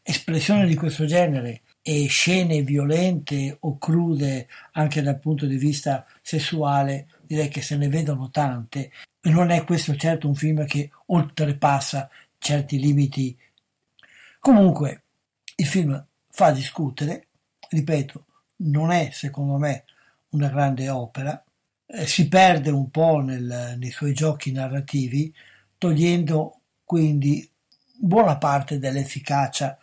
espressioni di questo genere e scene violente o crude anche dal punto di vista sessuale, direi che se ne vedono tante e non è questo certo un film che oltrepassa certi limiti. Comunque, il film fa discutere, ripeto, non è secondo me una grande opera, eh, si perde un po' nel, nei suoi giochi narrativi, togliendo quindi buona parte dell'efficacia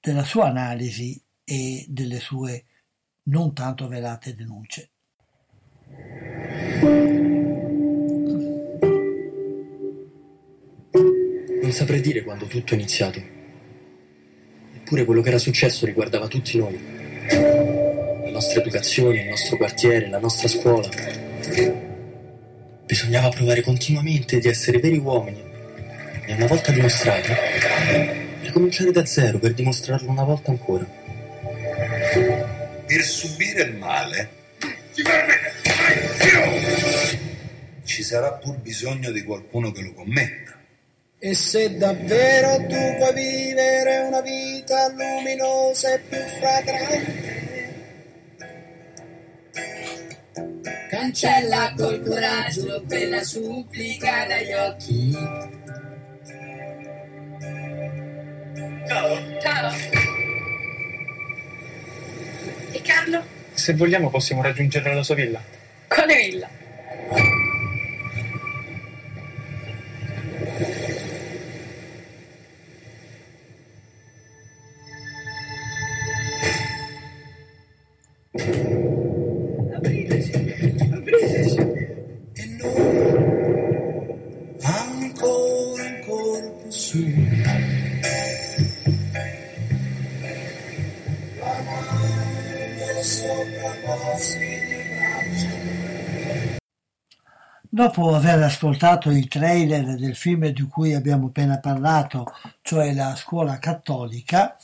della sua analisi e delle sue non tanto velate denunce. Non saprei dire quando tutto è iniziato. Eppure quello che era successo riguardava tutti noi. La nostra educazione, il nostro quartiere, la nostra scuola. Bisognava provare continuamente di essere veri uomini e una volta dimostrato, ricominciare da zero per dimostrarlo una volta ancora. Per subire il male ci sarà pur bisogno di qualcuno che lo commetta. E se davvero tu puoi vivere una vita luminosa e più fragrante, cancella col coraggio quella supplica dagli occhi. Ciao. Ciao. E Carlo? Se vogliamo possiamo raggiungere la sua villa. Quale villa? Dopo aver ascoltato il trailer del film di cui abbiamo appena parlato, cioè La scuola cattolica,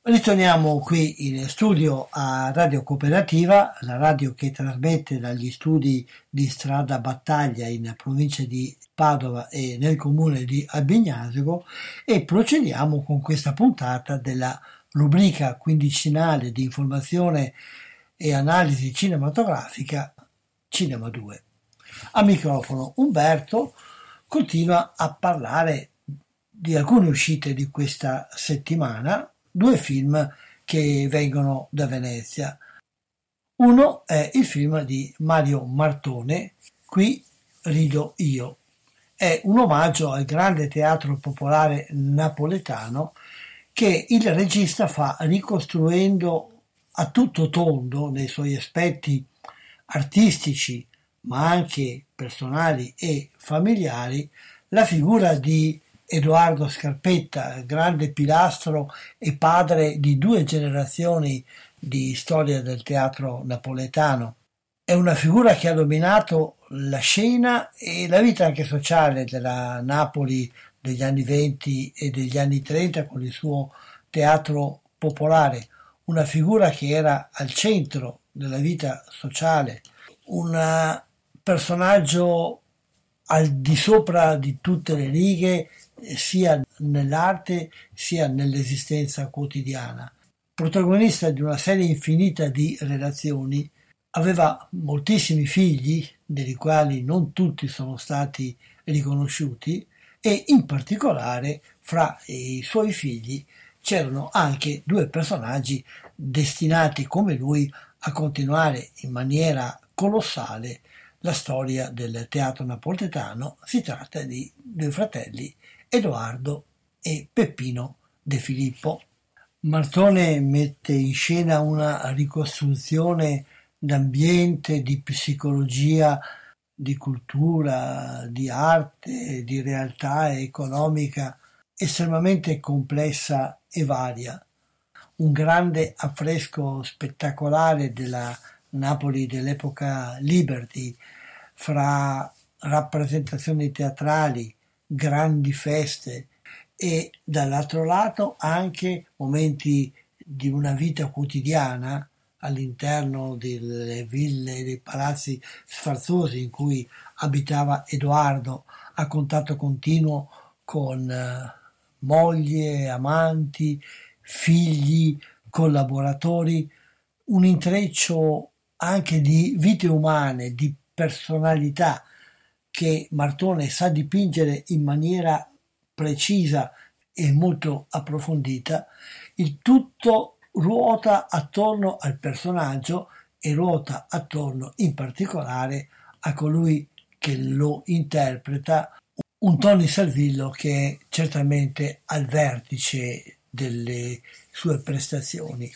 ritorniamo qui in studio a Radio Cooperativa, la radio che trasmette dagli studi di Strada Battaglia in provincia di Padova e nel comune di Albignasego e procediamo con questa puntata della rubrica quindicinale di informazione e analisi cinematografica Cinema 2. A microfono Umberto continua a parlare di alcune uscite di questa settimana, due film che vengono da Venezia. Uno è il film di Mario Martone, Qui rido io. È un omaggio al grande teatro popolare napoletano che il regista fa ricostruendo a tutto tondo nei suoi aspetti artistici, ma anche personali e familiari, la figura di Edoardo Scarpetta, grande pilastro e padre di due generazioni di storia del teatro napoletano. È una figura che ha dominato la scena e la vita anche sociale della Napoli degli anni 20 e degli anni 30 con il suo teatro popolare, una figura che era al centro della vita sociale, un personaggio al di sopra di tutte le righe sia nell'arte sia nell'esistenza quotidiana. Protagonista di una serie infinita di relazioni, aveva moltissimi figli, dei quali non tutti sono stati riconosciuti, e in particolare fra i suoi figli c'erano anche due personaggi destinati come lui a continuare in maniera colossale la storia del teatro napoletano. Si tratta di due fratelli, Edoardo e Peppino De Filippo. Martone mette in scena una ricostruzione d'ambiente, di psicologia, di cultura, di arte, di realtà economica estremamente complessa e varia. Un grande affresco spettacolare della Napoli dell'epoca Liberty, fra rappresentazioni teatrali, grandi feste e dall'altro lato anche momenti di una vita quotidiana all'interno delle ville dei palazzi sfarzosi in cui abitava Edoardo a contatto continuo con eh, moglie, amanti, figli, collaboratori, un intreccio anche di vite umane, di personalità che Martone sa dipingere in maniera precisa e molto approfondita, il tutto ruota attorno al personaggio e ruota attorno in particolare a colui che lo interpreta, un Tony Salvillo che è certamente al vertice delle sue prestazioni.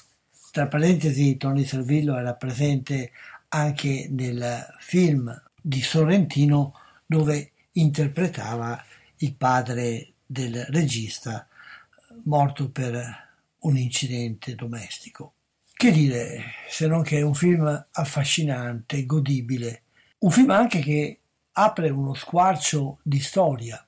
Tra parentesi, Tony Salvillo era presente anche nel film di Sorrentino dove interpretava il padre del regista morto per un incidente domestico. Che dire, se non che è un film affascinante, godibile, un film anche che apre uno squarcio di storia.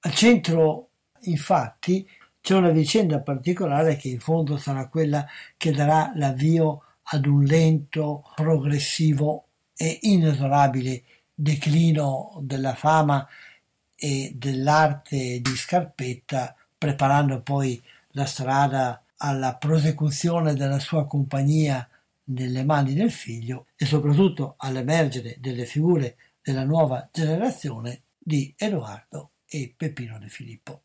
Al centro, infatti, c'è una vicenda particolare che in fondo sarà quella che darà l'avvio ad un lento, progressivo e inesorabile declino della fama e dell'arte di Scarpetta, preparando poi la strada alla prosecuzione della sua compagnia nelle mani del figlio e soprattutto all'emergere delle figure della nuova generazione di Edoardo e Peppino De Filippo.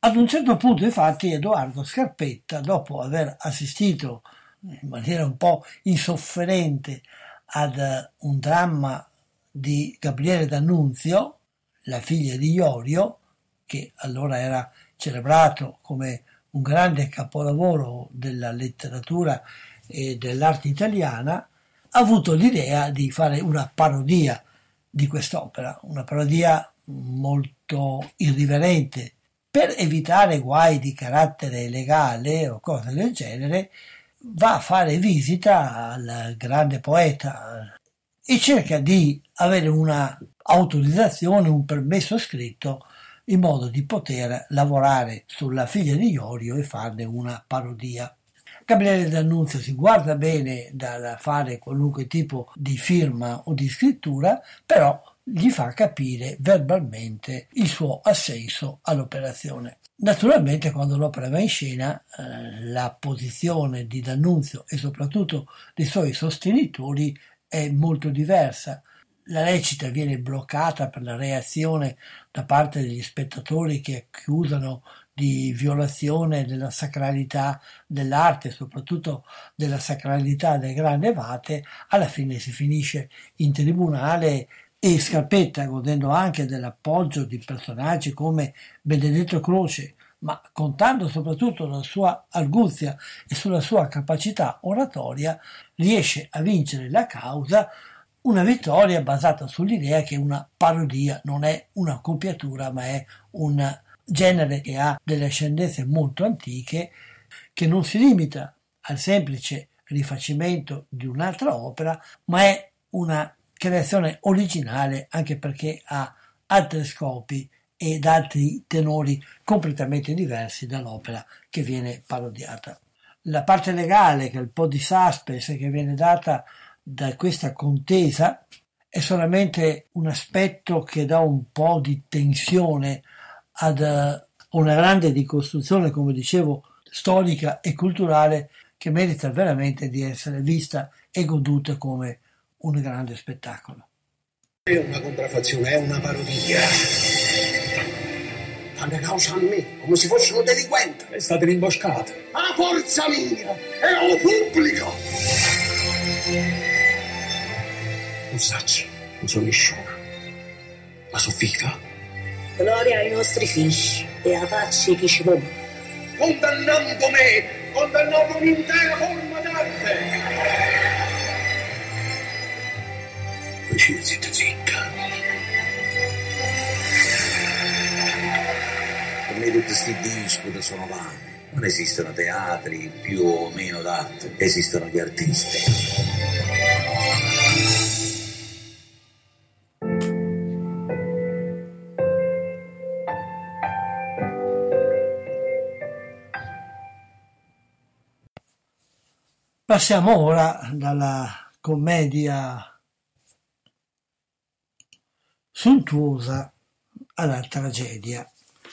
Ad un certo punto, infatti, Edoardo Scarpetta, dopo aver assistito in maniera un po' insofferente ad un dramma di Gabriele D'Annunzio, la figlia di Iorio, che allora era celebrato come un grande capolavoro della letteratura e dell'arte italiana, ha avuto l'idea di fare una parodia di quest'opera, una parodia molto irriverente. Per evitare guai di carattere legale o cose del genere, va a fare visita al grande poeta e cerca di avere una autorizzazione, un permesso scritto in modo di poter lavorare sulla figlia di Iorio e farne una parodia. Gabriele D'Annunzio si guarda bene dal fare qualunque tipo di firma o di scrittura, però gli fa capire verbalmente il suo assenso all'operazione. Naturalmente quando l'opera va in scena eh, la posizione di D'Annunzio e soprattutto dei suoi sostenitori è molto diversa. La recita viene bloccata per la reazione da parte degli spettatori che accusano di violazione della sacralità dell'arte, soprattutto della sacralità del grande Vate, alla fine si finisce in tribunale e Scarpetta, godendo anche dell'appoggio di personaggi come Benedetto Croce, ma contando soprattutto sulla sua arguzia e sulla sua capacità oratoria, riesce a vincere la causa, una vittoria basata sull'idea che una parodia non è una copiatura, ma è un genere che ha delle ascendenze molto antiche, che non si limita al semplice rifacimento di un'altra opera, ma è una creazione originale anche perché ha altri scopi ed altri tenori completamente diversi dall'opera che viene parodiata. La parte legale, che è il po' di suspense che viene data da questa contesa, è solamente un aspetto che dà un po' di tensione ad eh, una grande ricostruzione, come dicevo, storica e culturale che merita veramente di essere vista e goduta come un grande spettacolo. È una contraffazione, è una parodia. Fanno causa a me, come se fosse un delinquente. È stata rimboscata. A forza mia! E lo pubblico! Non sacci, non sono nessuno. Ma sono viva. Gloria ai nostri figli e a facci chi ci vuole. Condannando me, condannando un'intera forma d'arte. Vicino, zitta, zitta. Per me tutti questi disputi sono vani. Non esistono teatri più o meno d'arte, esistono gli artisti. Passiamo ora dalla commedia sontuosa alla tragedia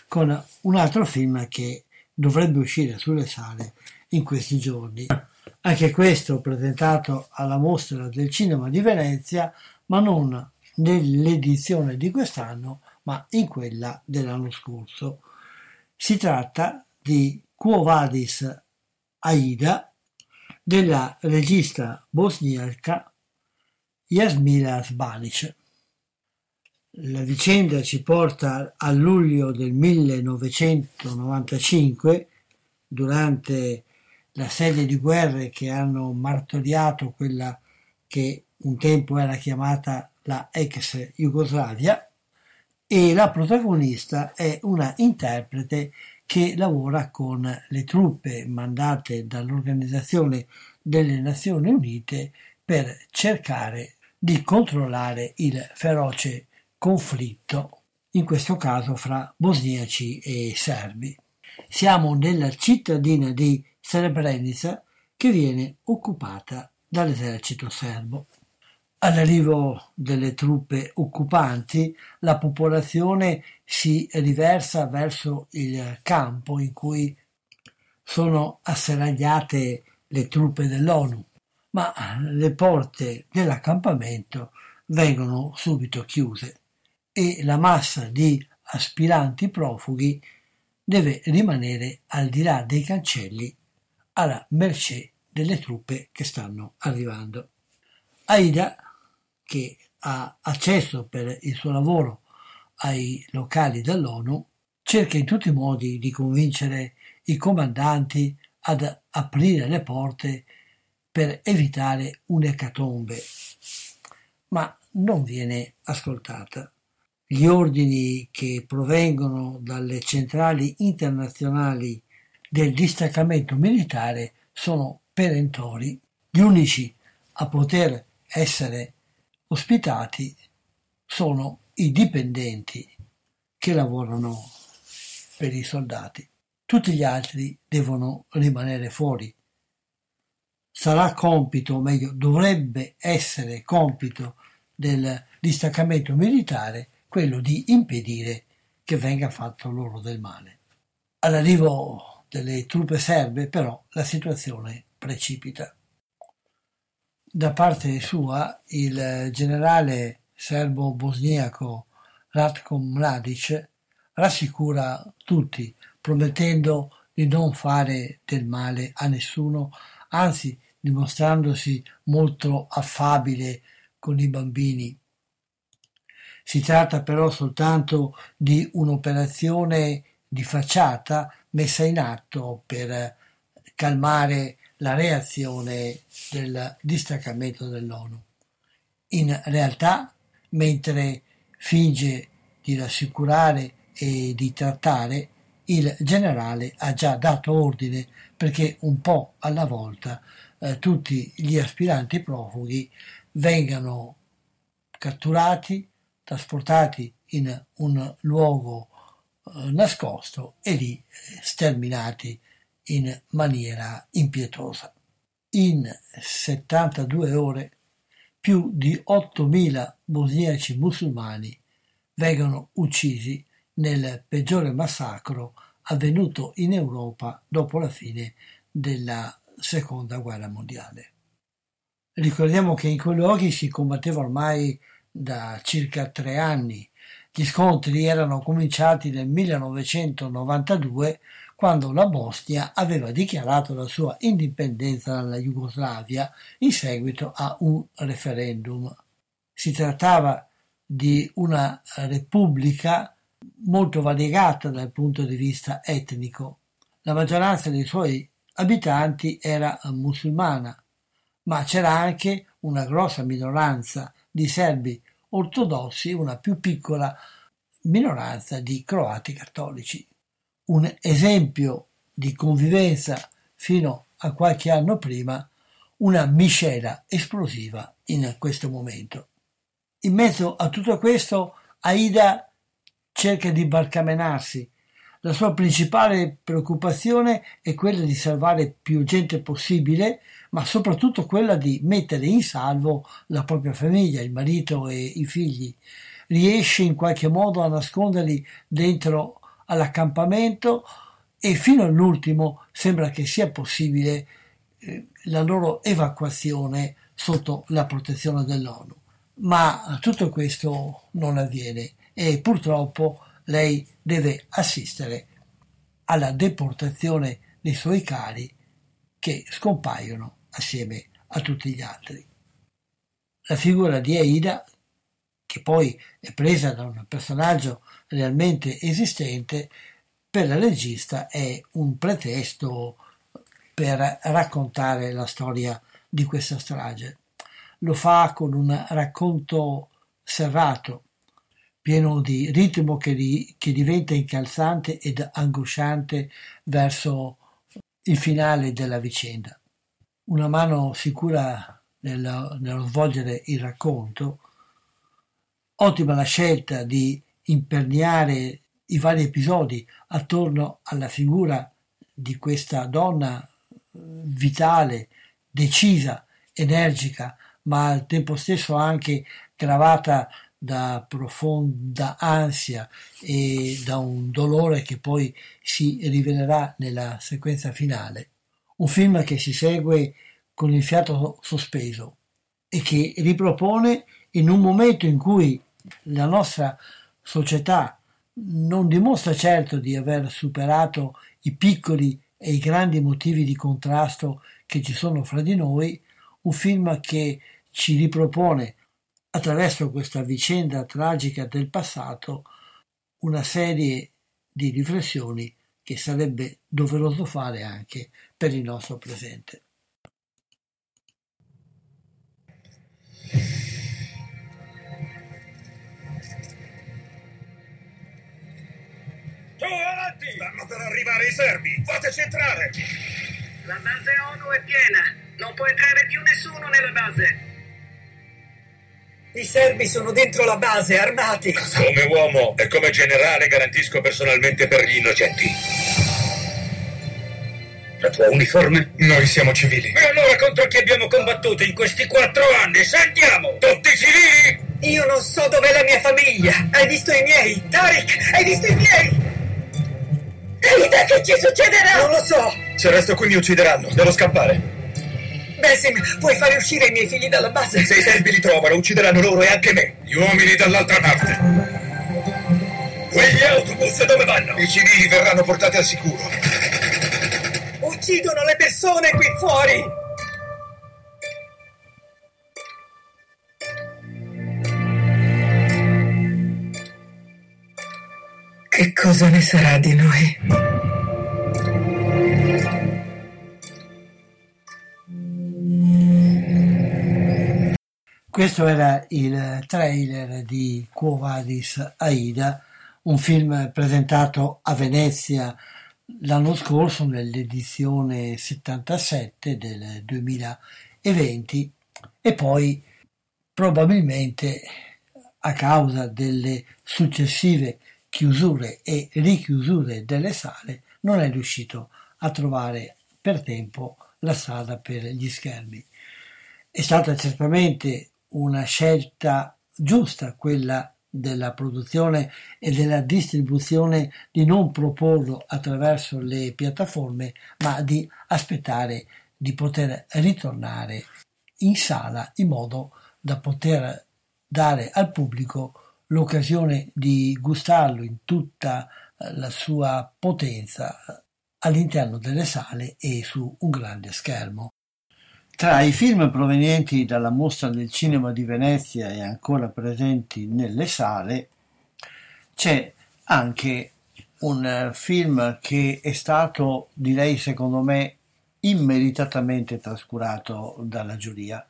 con un altro film che dovrebbe uscire sulle sale in questi giorni. Anche questo presentato alla mostra del cinema di Venezia, ma non nell'edizione di quest'anno, ma in quella dell'anno scorso. Si tratta di Quo Vadis Aida della regista bosniaca Jasmila Zbanic. La vicenda ci porta a luglio del 1995, durante la serie di guerre che hanno martoriato quella che un tempo era chiamata la ex Jugoslavia, e la protagonista è una interprete che lavora con le truppe mandate dall'Organizzazione delle Nazioni Unite per cercare di controllare il feroce conflitto, in questo caso fra bosniaci e serbi. Siamo nella cittadina di Srebrenica che viene occupata dall'esercito serbo. All'arrivo delle truppe occupanti, la popolazione si riversa verso il campo in cui sono asserragliate le truppe dell'ONU, ma le porte dell'accampamento vengono subito chiuse e la massa di aspiranti profughi deve rimanere al di là dei cancelli alla mercé delle truppe che stanno arrivando. Aida che ha accesso per il suo lavoro ai locali dell'ONU, cerca in tutti i modi di convincere i comandanti ad aprire le porte per evitare un'ecatombe, ma non viene ascoltata. Gli ordini che provengono dalle centrali internazionali del distaccamento militare sono perentori. Gli unici a poter essere ospitati sono i dipendenti che lavorano per i soldati. Tutti gli altri devono rimanere fuori. Sarà compito, o meglio, dovrebbe essere compito del distaccamento militare quello di impedire che venga fatto loro del male. All'arrivo delle truppe serbe, però, la situazione precipita. Da parte sua il generale serbo-bosniaco Ratko Mladic rassicura tutti, promettendo di non fare del male a nessuno, anzi dimostrandosi molto affabile con i bambini. Si tratta però soltanto di un'operazione di facciata messa in atto per calmare la reazione del distaccamento dell'ONU. In realtà, mentre finge di rassicurare e di trattare, il generale ha già dato ordine perché un po' alla volta eh, tutti gli aspiranti profughi vengano catturati, trasportati in un luogo eh, nascosto e lì eh, sterminati in maniera impietosa. In 72 ore più di 8.000 bosniaci musulmani vengono uccisi nel peggiore massacro avvenuto in Europa dopo la fine della seconda guerra mondiale. Ricordiamo che in quei luoghi si combatteva ormai da circa tre anni. Gli scontri erano cominciati nel 1992 quando la Bosnia aveva dichiarato la sua indipendenza dalla Jugoslavia in seguito a un referendum. Si trattava di una repubblica molto variegata dal punto di vista etnico. La maggioranza dei suoi abitanti era musulmana, ma c'era anche una grossa minoranza di serbi ortodossi e una più piccola minoranza di croati cattolici un esempio di convivenza fino a qualche anno prima, una miscela esplosiva in questo momento. In mezzo a tutto questo, Aida cerca di barcamenarsi. La sua principale preoccupazione è quella di salvare più gente possibile, ma soprattutto quella di mettere in salvo la propria famiglia, il marito e i figli. Riesce in qualche modo a nasconderli dentro all'accampamento e fino all'ultimo sembra che sia possibile eh, la loro evacuazione sotto la protezione dell'ONU. Ma tutto questo non avviene e purtroppo lei deve assistere alla deportazione dei suoi cari che scompaiono assieme a tutti gli altri. La figura di Aida che poi è presa da un personaggio realmente esistente, per la regista è un pretesto per raccontare la storia di questa strage. Lo fa con un racconto serrato, pieno di ritmo che, di, che diventa incalzante ed angosciante verso il finale della vicenda. Una mano sicura nello, nello svolgere il racconto, ottima la scelta di imperniare i vari episodi attorno alla figura di questa donna vitale, decisa, energica, ma al tempo stesso anche gravata da profonda ansia e da un dolore che poi si rivelerà nella sequenza finale. Un film che si segue con il fiato sospeso e che ripropone in un momento in cui la nostra società non dimostra certo di aver superato i piccoli e i grandi motivi di contrasto che ci sono fra di noi, un film che ci ripropone attraverso questa vicenda tragica del passato una serie di riflessioni che sarebbe doveroso fare anche per il nostro presente. Tu avanti! Stanno per arrivare i serbi! Fateci entrare! La base ONU è piena. Non può entrare più nessuno nella base. I serbi sono dentro la base, armati. Come uomo e come generale garantisco personalmente per gli innocenti. La tua uniforme? Noi siamo civili. E allora contro chi abbiamo combattuto in questi quattro anni? Sentiamo! Tutti civili? Io non so dov'è la mia famiglia. Hai visto i miei? Tariq, hai visto i miei? Idea che ci succederà? Non lo so. Se resto qui mi uccideranno. Devo scappare. Besim, puoi fare uscire i miei figli dalla base? Se i serbi li trovano, uccideranno loro e anche me. Gli uomini dall'altra parte. Quegli autobus dove vanno? I civili verranno portati al sicuro. Uccidono le persone qui fuori! Che cosa ne sarà di noi? Questo era il trailer di Quo Vadis Aida, un film presentato a Venezia l'anno scorso nell'edizione 77 del 2020 e poi probabilmente a causa delle successive chiusure e richiusure delle sale non è riuscito a trovare per tempo la strada per gli schermi. È stata certamente una scelta giusta quella della produzione e della distribuzione di non proporlo attraverso le piattaforme, ma di aspettare di poter ritornare in sala in modo da poter dare al pubblico l'occasione di gustarlo in tutta la sua potenza all'interno delle sale e su un grande schermo. Tra i film provenienti dalla Mostra del Cinema di Venezia e ancora presenti nelle sale c'è anche un film che è stato, direi secondo me, immeritatamente trascurato dalla giuria.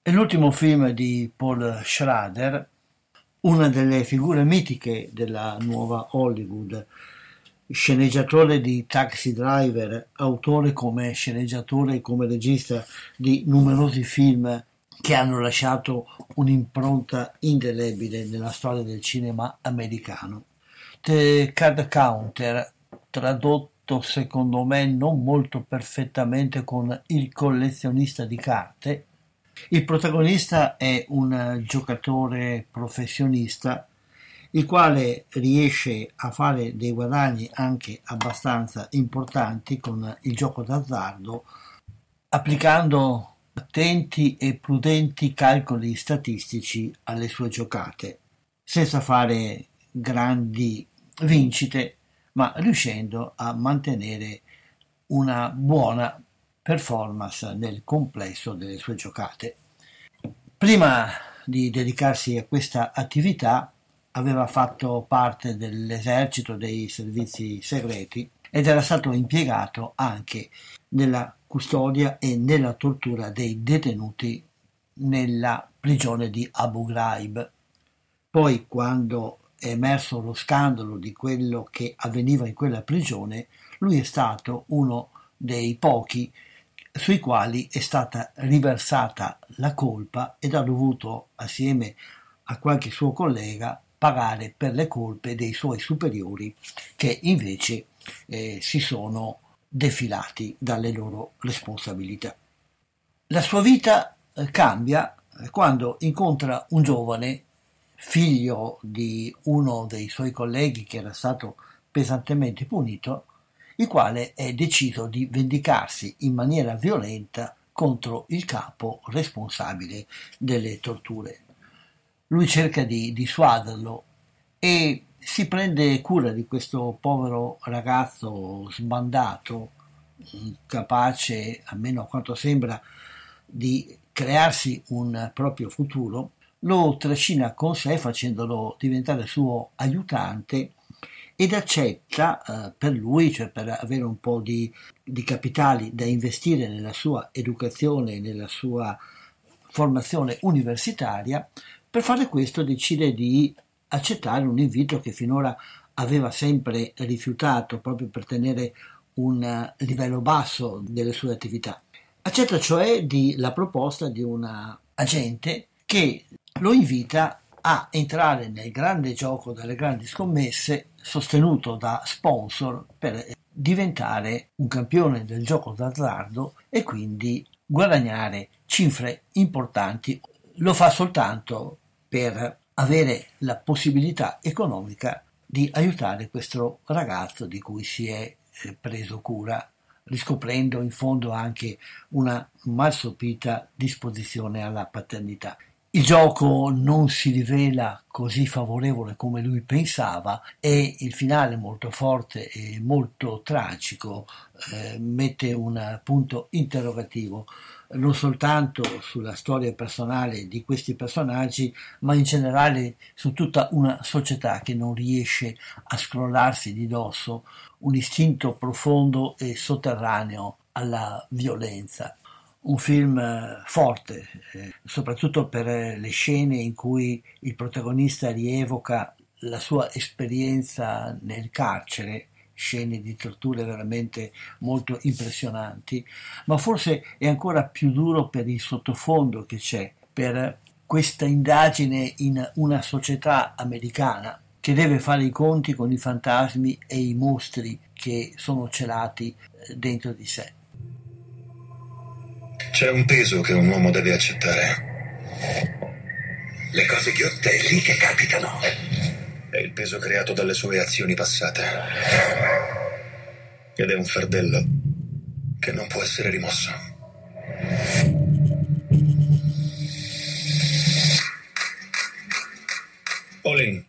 È l'ultimo film di Paul Schrader, una delle figure mitiche della nuova Hollywood, sceneggiatore di Taxi Driver, autore come sceneggiatore e come regista di numerosi film che hanno lasciato un'impronta indelebile nella storia del cinema americano. The Card Counter, tradotto secondo me non molto perfettamente con il collezionista di carte, il protagonista è un giocatore professionista il quale riesce a fare dei guadagni anche abbastanza importanti con il gioco d'azzardo applicando attenti e prudenti calcoli statistici alle sue giocate, senza fare grandi vincite, ma riuscendo a mantenere una buona performance nel complesso delle sue giocate. Prima di dedicarsi a questa attività aveva fatto parte dell'esercito dei servizi segreti ed era stato impiegato anche nella custodia e nella tortura dei detenuti nella prigione di Abu Ghraib. Poi, quando è emerso lo scandalo di quello che avveniva in quella prigione, lui è stato uno dei pochi sui quali è stata riversata la colpa ed ha dovuto, assieme a qualche suo collega, pagare per le colpe dei suoi superiori che invece eh, si sono defilati dalle loro responsabilità. La sua vita eh, cambia eh, quando incontra un giovane figlio di uno dei suoi colleghi che era stato pesantemente punito, il quale è deciso di vendicarsi in maniera violenta contro il capo responsabile delle torture. Lui cerca di dissuaderlo e si prende cura di questo povero ragazzo sbandato, capace, almeno a quanto sembra, di crearsi un proprio futuro, lo trascina con sé facendolo diventare suo aiutante ed accetta eh, per lui, cioè per avere un po' di, di capitali da investire nella sua educazione, nella sua formazione universitaria, per fare questo decide di accettare un invito che finora aveva sempre rifiutato proprio per tenere un livello basso delle sue attività. Accetta cioè di, la proposta di un agente che lo invita a entrare nel grande gioco delle grandi scommesse sostenuto da sponsor per diventare un campione del gioco d'azzardo e quindi guadagnare cifre importanti. Lo fa soltanto per avere la possibilità economica di aiutare questo ragazzo di cui si è eh, preso cura, riscoprendo in fondo anche una mal sopita disposizione alla paternità. Il gioco non si rivela così favorevole come lui pensava e il finale molto forte e molto tragico eh, mette un punto interrogativo non soltanto sulla storia personale di questi personaggi, ma in generale su tutta una società che non riesce a scrollarsi di dosso un istinto profondo e sotterraneo alla violenza. Un film eh, forte, eh, soprattutto per le scene in cui il protagonista rievoca la sua esperienza nel carcere scene di torture veramente molto impressionanti, ma forse è ancora più duro per il sottofondo che c'è, per questa indagine in una società americana che deve fare i conti con i fantasmi e i mostri che sono celati eh, dentro di sé. C'è un peso che un uomo deve accettare. Le cose ghiotte lì che capitano. È il peso creato dalle sue azioni passate. Ed è un fardello che non può essere rimosso. Olin.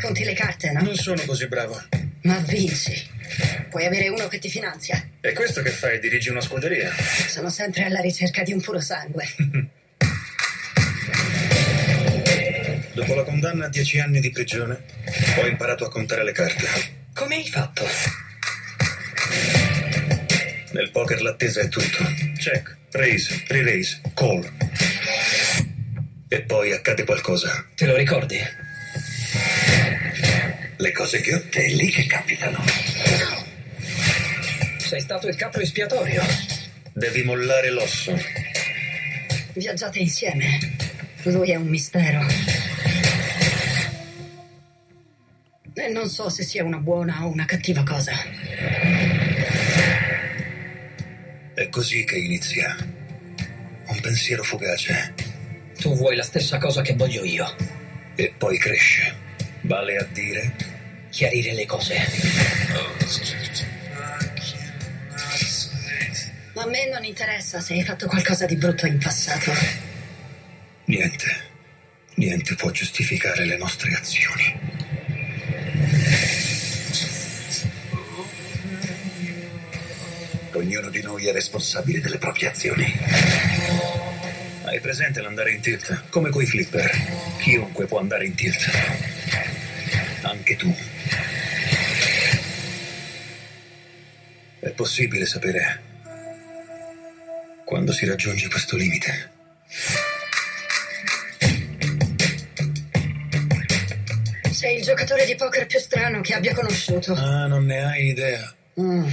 Conti le carte, no? Non sono così bravo. Ma vinci. Puoi avere uno che ti finanzia. E questo che fai? Dirigi una scuderia? Sono sempre alla ricerca di un puro sangue. Dopo la condanna a dieci anni di prigione, ho imparato a contare le carte. Come hai fatto? Nel poker l'attesa è tutto. Check, raise, re-raise, call. E poi accade qualcosa. Te lo ricordi? Le cose ghiotte è lì che capitano. Sei stato il capo espiatorio. Devi mollare l'osso. Viaggiate insieme. Lui è un mistero. E non so se sia una buona o una cattiva cosa. È così che inizia. Un pensiero fugace. Tu vuoi la stessa cosa che voglio io. E poi cresce. Vale a dire? Chiarire le cose. Ma a me non interessa se hai fatto qualcosa di brutto in passato. Niente. Niente può giustificare le nostre azioni. Ognuno di noi è responsabile delle proprie azioni. Hai presente l'andare in tilt? Come coi flipper. Chiunque può andare in tilt. Anche tu. È possibile sapere quando si raggiunge questo limite. Sei il giocatore di poker più strano che abbia conosciuto. Ah, non ne hai idea. Mm.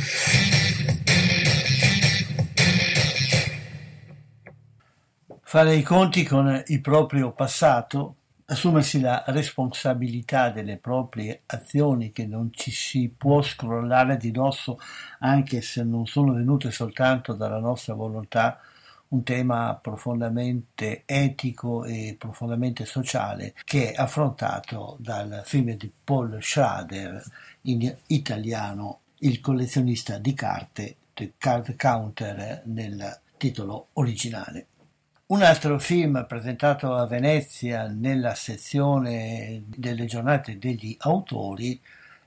Fare i conti con il proprio passato, assumersi la responsabilità delle proprie azioni che non ci si può scrollare di dosso anche se non sono venute soltanto dalla nostra volontà, un tema profondamente etico e profondamente sociale che è affrontato dal film di Paul Schrader in italiano Il collezionista di carte, The Card Counter nel titolo originale. Un altro film presentato a Venezia nella sezione delle giornate degli autori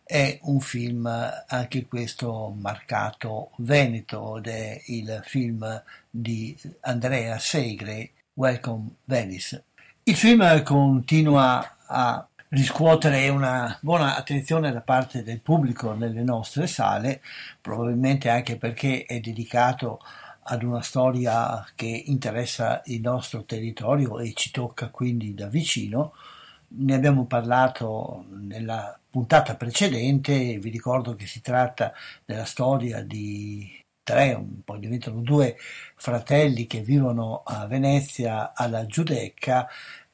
è un film anche questo marcato veneto ed è il film di Andrea Segre Welcome Venice. Il film continua a riscuotere una buona attenzione da parte del pubblico nelle nostre sale, probabilmente anche perché è dedicato ad una storia che interessa il nostro territorio e ci tocca quindi da vicino. Ne abbiamo parlato nella puntata precedente, vi ricordo che si tratta della storia di tre, poi diventano due fratelli che vivono a Venezia alla Giudecca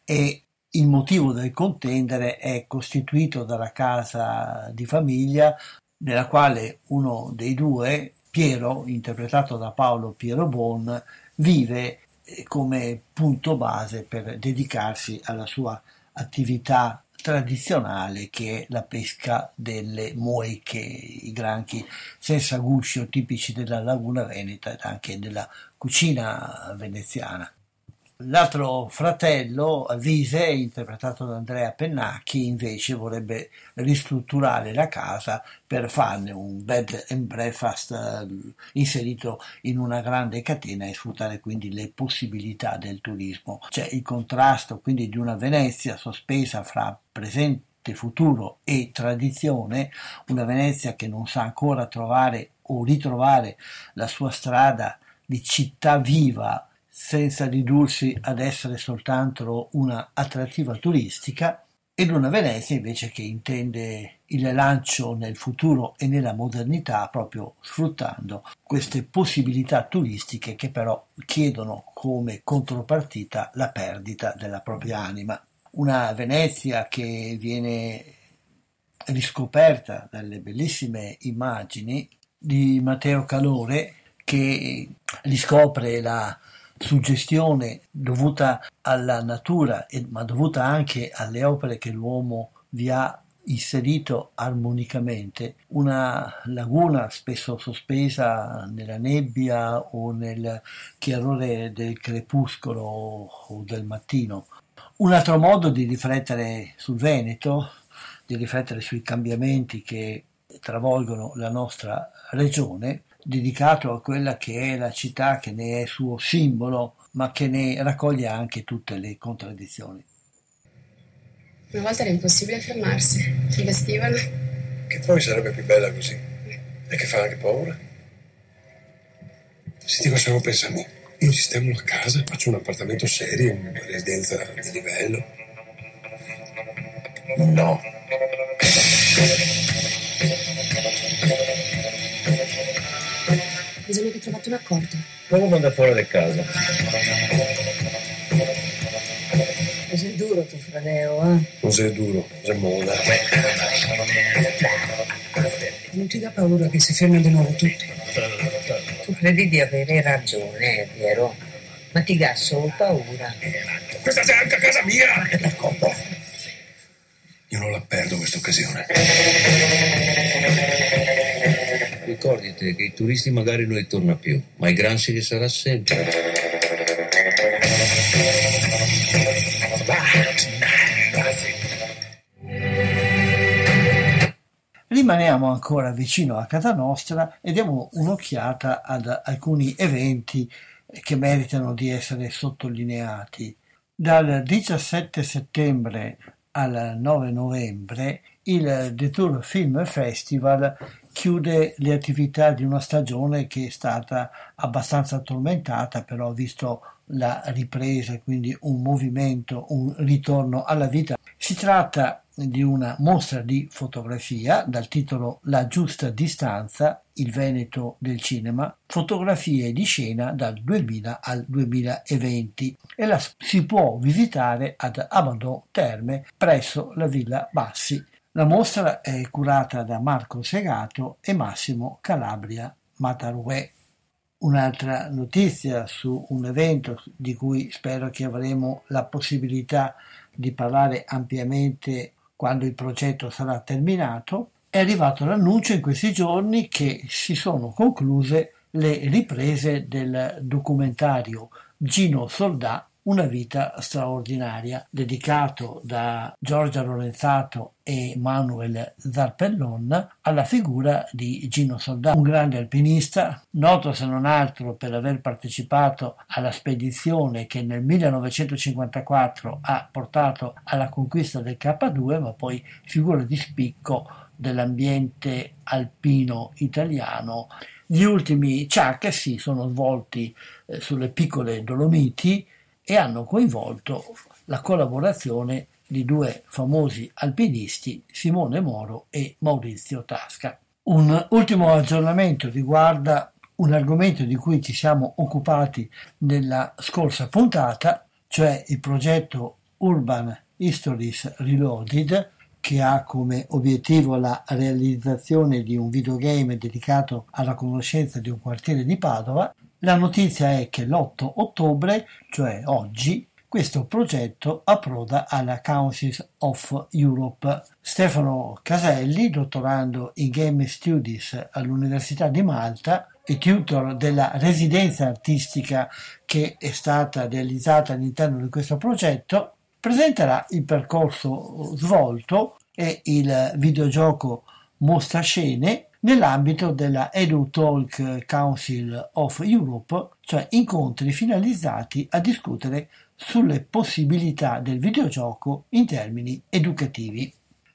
e il motivo del contendere è costituito dalla casa di famiglia nella quale uno dei due Piero, interpretato da Paolo Piero Bon, vive eh, come punto base per dedicarsi alla sua attività tradizionale che è la pesca delle moiche, i granchi senza guscio tipici della laguna veneta ed anche della cucina veneziana. L'altro fratello, Vise, interpretato da Andrea Pennacchi, invece vorrebbe ristrutturare la casa per farne un bed and breakfast eh, inserito in una grande catena e sfruttare quindi le possibilità del turismo. C'è il contrasto quindi di una Venezia sospesa fra presente futuro e tradizione, una Venezia che non sa ancora trovare o ritrovare la sua strada di città viva senza ridursi ad essere soltanto una attrattiva turistica, ed una Venezia invece che intende il lancio nel futuro e nella modernità proprio sfruttando queste possibilità turistiche che però chiedono come contropartita la perdita della propria anima. Una Venezia che viene riscoperta dalle bellissime immagini di Matteo Calore che riscopre la suggestione dovuta alla natura, ma dovuta anche alle opere che l'uomo vi ha inserito armonicamente, una laguna spesso sospesa nella nebbia o nel chiarore del crepuscolo o del mattino. Un altro modo di riflettere sul Veneto, di riflettere sui cambiamenti che travolgono la nostra regione, dedicato a quella che è la città che ne è suo simbolo, ma che ne raccoglie anche tutte le contraddizioni. Una volta era impossibile fermarsi, ti vestivano. Che poi sarebbe più bella così. E che fa anche paura. Senti cosa stavo pensando? Io sistemo la casa, faccio un appartamento serio, una residenza di livello. No. Bisogna che trovate un accordo. Come quando fuori da casa. Sei duro tuo fratello, eh? Sei duro, sei molla. Non ti dà paura che si fermi di nuovo tutto? Tu credi di avere ragione, Piero? Ma ti dà solo paura. Questa c'è anche a casa mia! Che per colpo. Io non la perdo questa occasione. Ricordati che i turisti magari non ritornano più, ma i Granzi che sarà sempre. Rimaniamo ancora vicino a casa nostra e diamo un'occhiata ad alcuni eventi che meritano di essere sottolineati. Dal 17 settembre al 9 novembre il Detour Film Festival chiude le attività di una stagione che è stata abbastanza tormentata, però ha visto la ripresa, quindi un movimento, un ritorno alla vita. Si tratta di una mostra di fotografia dal titolo La giusta distanza, il Veneto del cinema, fotografie di scena dal 2000 al 2020 e la si può visitare ad Amadò Terme presso la Villa Bassi. La mostra è curata da Marco Segato e Massimo Calabria Matarue. Un'altra notizia su un evento di cui spero che avremo la possibilità di parlare ampiamente quando il progetto sarà terminato, è arrivato l'annuncio in questi giorni che si sono concluse le riprese del documentario Gino Soldà una vita straordinaria, dedicato da Giorgia Lorenzato e Manuel Zarpellon alla figura di Gino Soldà, un grande alpinista, noto se non altro per aver partecipato alla spedizione che nel 1954 ha portato alla conquista del K2, ma poi figura di spicco dell'ambiente alpino italiano. Gli ultimi Ciak si sono svolti eh, sulle piccole Dolomiti, e hanno coinvolto la collaborazione di due famosi alpinisti, Simone Moro e Maurizio Tasca. Un ultimo aggiornamento riguarda un argomento di cui ci siamo occupati nella scorsa puntata, cioè il progetto Urban Histories Reloaded, che ha come obiettivo la realizzazione di un videogame dedicato alla conoscenza di un quartiere di Padova la notizia è che l'8 ottobre, cioè oggi, questo progetto approda alla Council of Europe. Stefano Caselli, dottorando in Game Studies all'Università di Malta e tutor della residenza artistica che è stata realizzata all'interno di questo progetto, presenterà il percorso svolto e il videogioco Mostra Scene nell'ambito della EduTalk Council of Europe, cioè incontri finalizzati a discutere sulle possibilità del videogioco in termini educativi.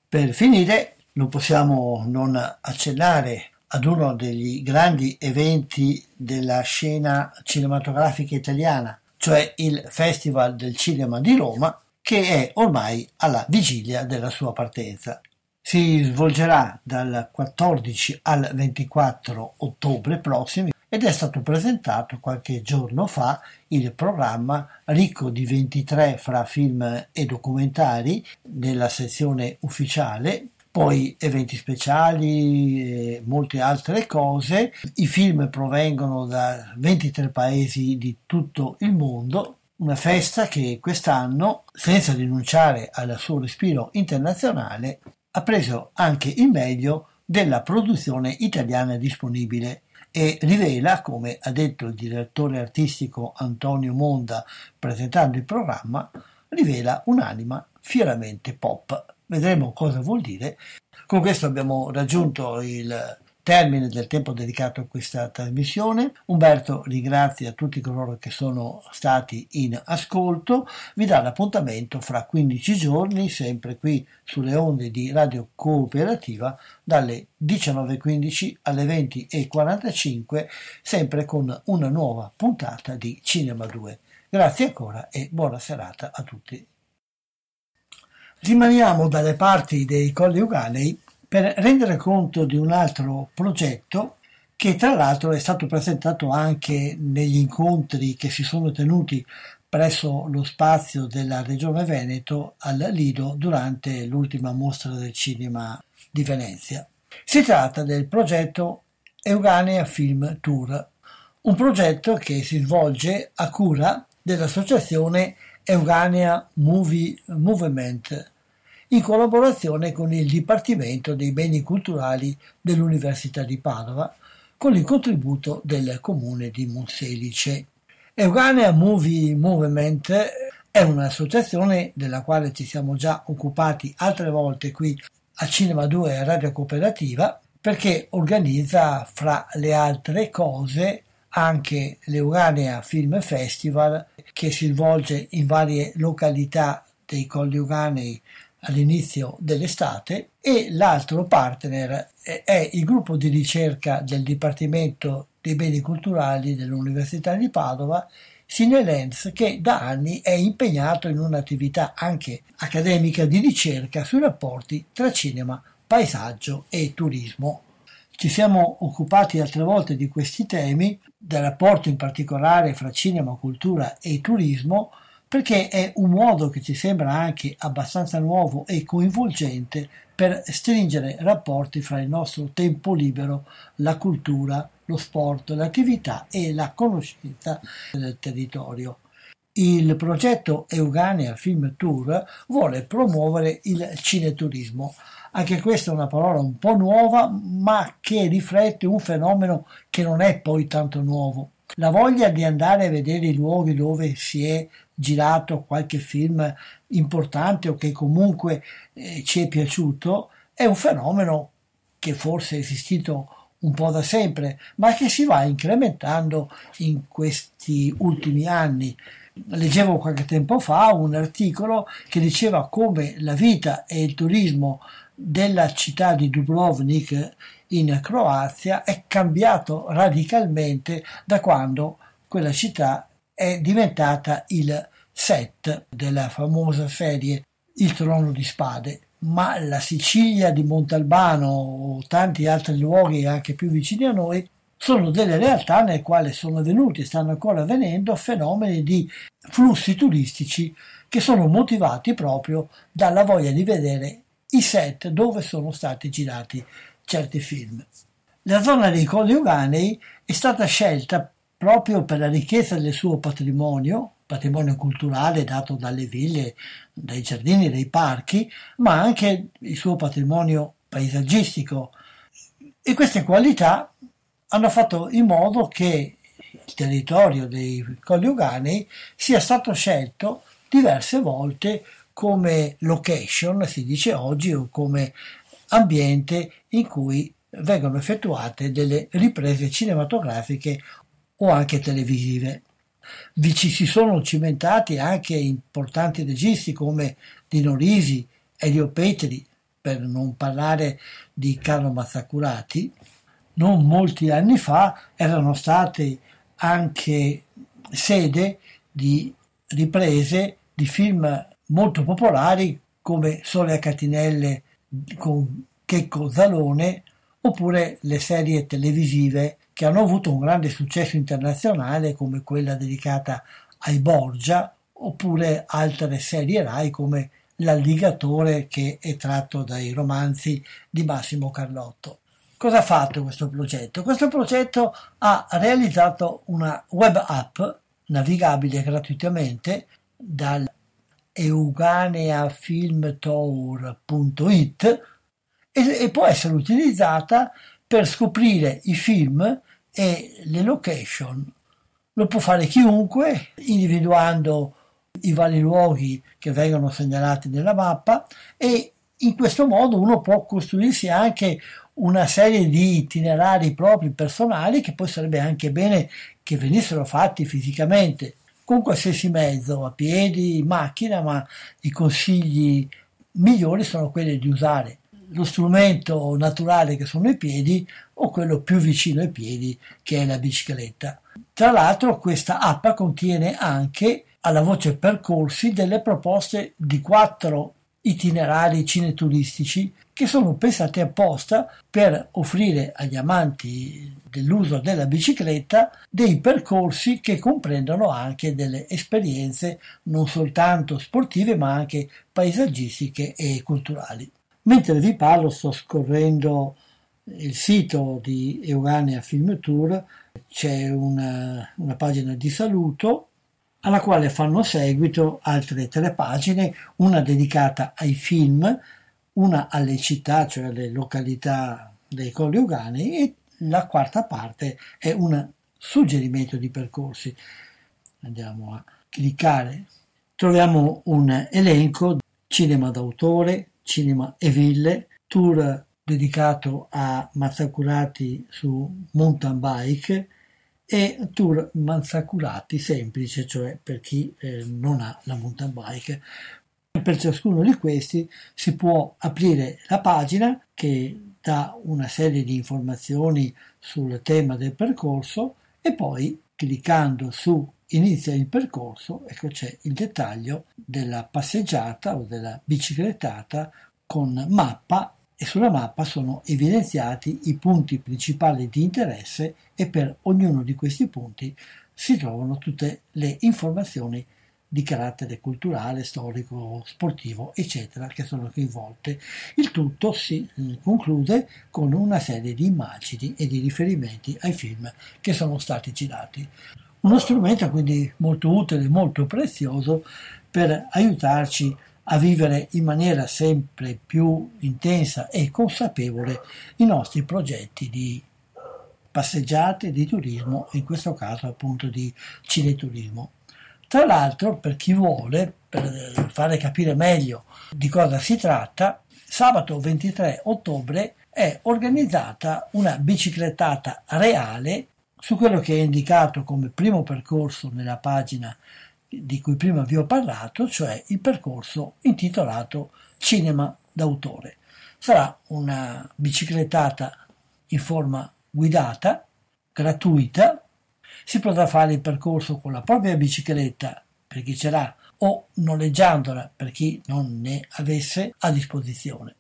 Per finire, non possiamo non accennare ad uno degli grandi eventi della scena cinematografica italiana, cioè il Festival del Cinema di Roma, che è ormai alla vigilia della sua partenza si svolgerà dal 14 al 24 ottobre prossimi ed è stato presentato qualche giorno fa il programma ricco di 23 fra film e documentari nella sezione ufficiale poi eventi speciali e molte altre cose. I film provengono da 23 paesi di tutto il mondo. Una festa che quest'anno, senza rinunciare al suo respiro internazionale, ha preso anche il meglio della produzione italiana disponibile e rivela, come ha detto il direttore artistico Antonio Monda presentando il programma, rivela un'anima fieramente pop. Vedremo cosa vuol dire. Con questo abbiamo raggiunto il termine del tempo dedicato a questa trasmissione. Umberto ringrazia tutti coloro che sono stati in ascolto, vi dà l'appuntamento fra 15 giorni, sempre qui sulle onde di Radio Cooperativa, dalle 19.15 alle 20.45, sempre con una nuova puntata di Cinema 2. Grazie ancora e buona serata a tutti. Rimaniamo dalle parti dei Colli Uganei per rendere conto di un altro progetto che tra l'altro è stato presentato anche negli incontri che si sono tenuti presso lo spazio della Regione Veneto al Lido durante l'ultima mostra del cinema di Venezia. Si tratta del progetto Euganea Film Tour, un progetto che si svolge a cura dell'associazione Euganea Movie Movement in collaborazione con il Dipartimento dei Beni Culturali dell'Università di Padova, con il contributo del comune di Monselice. Euganea Movie Movement è un'associazione della quale ci siamo già occupati altre volte qui a Cinema 2 e Radio Cooperativa perché organizza fra le altre cose anche l'Euganea Film Festival che si svolge in varie località dei Colli Euganei all'inizio dell'estate e l'altro partner è il gruppo di ricerca del Dipartimento dei Beni Culturali dell'Università di Padova Cinelens che da anni è impegnato in un'attività anche accademica di ricerca sui rapporti tra cinema, paesaggio e turismo. Ci siamo occupati altre volte di questi temi, del rapporto in particolare fra cinema, cultura e turismo, perché è un modo che ci sembra anche abbastanza nuovo e coinvolgente per stringere rapporti fra il nostro tempo libero, la cultura, lo sport, l'attività e la conoscenza del territorio. Il progetto Euganea Film Tour vuole promuovere il cineturismo. Anche questa è una parola un po' nuova, ma che riflette un fenomeno che non è poi tanto nuovo. La voglia di andare a vedere i luoghi dove si è girato qualche film importante o che comunque eh, ci è piaciuto è un fenomeno che forse è esistito un po' da sempre, ma che si va incrementando in questi ultimi anni. Leggevo qualche tempo fa un articolo che diceva come la vita e il turismo della città di Dubrovnik in Croazia è cambiato radicalmente da quando quella città è diventata il set della famosa serie Il trono di spade. Ma la Sicilia di Montalbano o tanti altri luoghi anche più vicini a noi sono delle realtà nelle quali sono venuti e stanno ancora avvenendo fenomeni di flussi turistici che sono motivati proprio dalla voglia di vedere i set dove sono stati girati certi film. La zona dei Colli Uganei è stata scelta proprio per la ricchezza del suo patrimonio, patrimonio culturale dato dalle ville, dai giardini, dai parchi, ma anche il suo patrimonio paesaggistico. E queste qualità hanno fatto in modo che il territorio dei Colli Uganei sia stato scelto diverse volte come location, si dice oggi, o come ambiente in cui vengono effettuate delle riprese cinematografiche o anche televisive. Vi ci si sono cimentati anche importanti registi come Dino Risi, Elio Petri, per non parlare di Carlo Mazzacurati. Non molti anni fa erano state anche sede di riprese di film molto popolari come Sole a Catinelle con Checco Zalone oppure le serie televisive che hanno avuto un grande successo internazionale come quella dedicata ai Borgia oppure altre serie Rai come L'Alligatore che è tratto dai romanzi di Massimo Carlotto. Cosa ha fatto questo progetto? Questo progetto ha realizzato una web app navigabile gratuitamente dal euganeafilmtour.it e, e può essere utilizzata per scoprire i film e le location. Lo può fare chiunque, individuando i vari luoghi che vengono segnalati nella mappa e in questo modo uno può costruirsi anche una serie di itinerari propri personali che poi sarebbe anche bene che venissero fatti fisicamente con qualsiasi mezzo, a piedi, in macchina, ma i consigli migliori sono quelli di usare lo strumento naturale che sono i piedi o quello più vicino ai piedi che è la bicicletta. Tra l'altro questa app contiene anche alla voce percorsi delle proposte di quattro itinerari cineturistici che sono pensati apposta per offrire agli amanti dell'uso della bicicletta dei percorsi che comprendono anche delle esperienze non soltanto sportive ma anche paesaggistiche e culturali. Mentre vi parlo sto scorrendo il sito di Euranea Film Tour, c'è una, una pagina di saluto alla quale fanno seguito altre tre pagine, una dedicata ai film, una alle città, cioè alle località dei Colli Euganei e la quarta parte è un suggerimento di percorsi. Andiamo a cliccare. Troviamo un elenco cinema d'autore, Cinema e Ville, tour dedicato a Mazzacurati su mountain bike e tour manzaculati semplice, cioè per chi eh, non ha la mountain bike. Per ciascuno di questi si può aprire la pagina che dà una serie di informazioni sul tema del percorso e poi cliccando su inizia il percorso, ecco c'è il dettaglio della passeggiata o della biciclettata con mappa e sulla mappa sono evidenziati i punti principali di interesse e per ognuno di questi punti si trovano tutte le informazioni di carattere culturale, storico, sportivo, eccetera, che sono coinvolte. Il tutto si eh, conclude con una serie di immagini e di riferimenti ai film che sono stati girati. Uno strumento quindi molto utile, molto prezioso per aiutarci a vivere in maniera sempre più intensa e consapevole i nostri progetti di passeggiate, di turismo, in questo caso appunto di cineturismo. Tra l'altro, per chi vuole, per fare capire meglio di cosa si tratta, sabato 23 ottobre è organizzata una biciclettata reale su quello che è indicato come primo percorso nella pagina di cui prima vi ho parlato, cioè il percorso intitolato Cinema d'autore. Sarà una biciclettata in forma guidata, gratuita, si potrà fare il percorso con la propria bicicletta per chi ce l'ha o noleggiandola per chi non ne avesse a disposizione.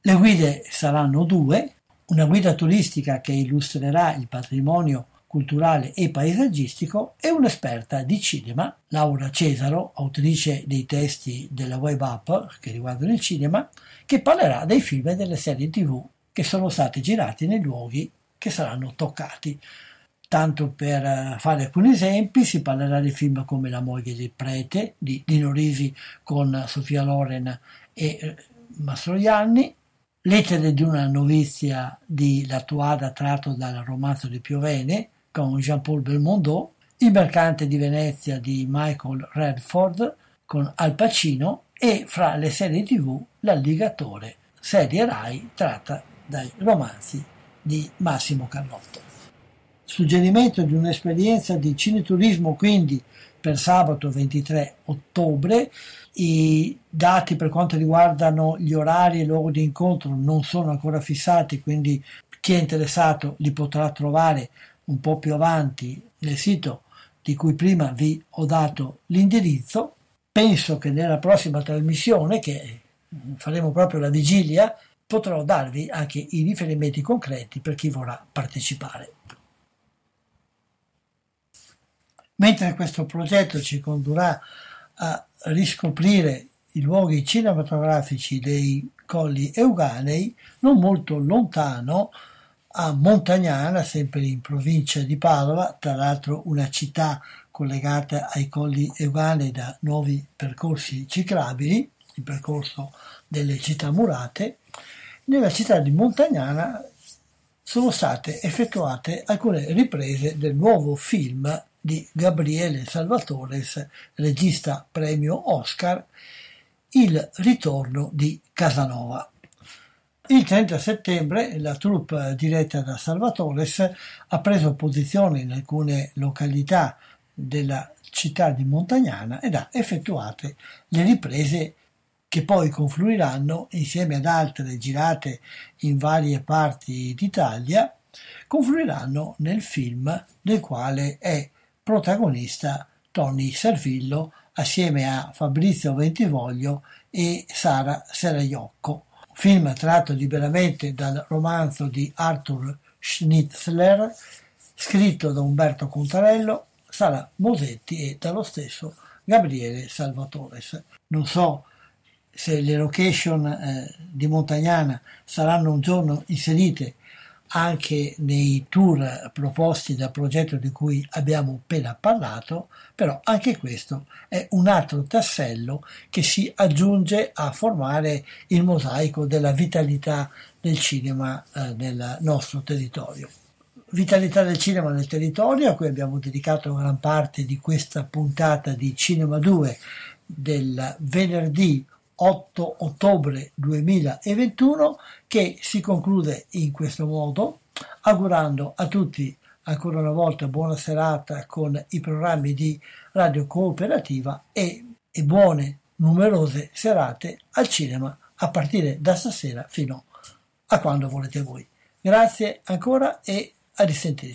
Le guide saranno due, una guida turistica che illustrerà il patrimonio culturale e paesaggistico e un'esperta di cinema, Laura Cesaro, autrice dei testi della web app che riguardano il cinema, che parlerà dei film e delle serie tv che sono stati girati nei luoghi che saranno toccati. Tanto per eh, fare alcuni esempi, si parlerà di film come La moglie del prete di Dino Risi con Sofia Loren e eh, Mastroianni, Lettere di una novizia di Latuada tratto dal romanzo di Piovene con Jean-Paul Belmondo, Il mercante di Venezia di Michael Redford con Al Pacino e fra le serie tv L'Alligatore, serie Rai tratta dai romanzi di Massimo Carlotto suggerimento di un'esperienza di cineturismo quindi per sabato 23 ottobre. I dati per quanto riguardano gli orari e luogo di incontro non sono ancora fissati, quindi chi è interessato li potrà trovare un po' più avanti nel sito di cui prima vi ho dato l'indirizzo. Penso che nella prossima trasmissione, che faremo proprio la vigilia, potrò darvi anche i riferimenti concreti per chi vorrà partecipare. mentre questo progetto ci condurrà a riscoprire i luoghi cinematografici dei colli euganei, non molto lontano, a Montagnana, sempre in provincia di Padova, tra l'altro una città collegata ai colli euganei da nuovi percorsi ciclabili, il percorso delle città murate, nella città di Montagnana sono state effettuate alcune riprese del nuovo film di Gabriele Salvatores, regista premio Oscar, Il ritorno di Casanova. Il 30 settembre la troupe diretta da Salvatores ha preso posizione in alcune località della città di Montagnana ed ha effettuate le riprese che poi confluiranno insieme ad altre girate in varie parti d'Italia, confluiranno nel film del quale è protagonista Tony Servillo assieme a Fabrizio Ventivoglio e Sara Seraiocco. Film tratto liberamente dal romanzo di Arthur Schnitzler, scritto da Umberto Contarello, Sara Mosetti e dallo stesso Gabriele Salvatores. Non so se le location eh, di Montagnana saranno un giorno inserite anche nei tour proposti dal progetto di cui abbiamo appena parlato, però anche questo è un altro tassello che si aggiunge a formare il mosaico della vitalità del cinema eh, nel nostro territorio. Vitalità del cinema nel territorio a cui abbiamo dedicato gran parte di questa puntata di Cinema 2 del venerdì 8 ottobre 2021 che si conclude in questo modo augurando a tutti ancora una volta buona serata con i programmi di Radio Cooperativa e, e buone numerose serate al cinema a partire da stasera fino a quando volete voi. Grazie ancora e a risentirci.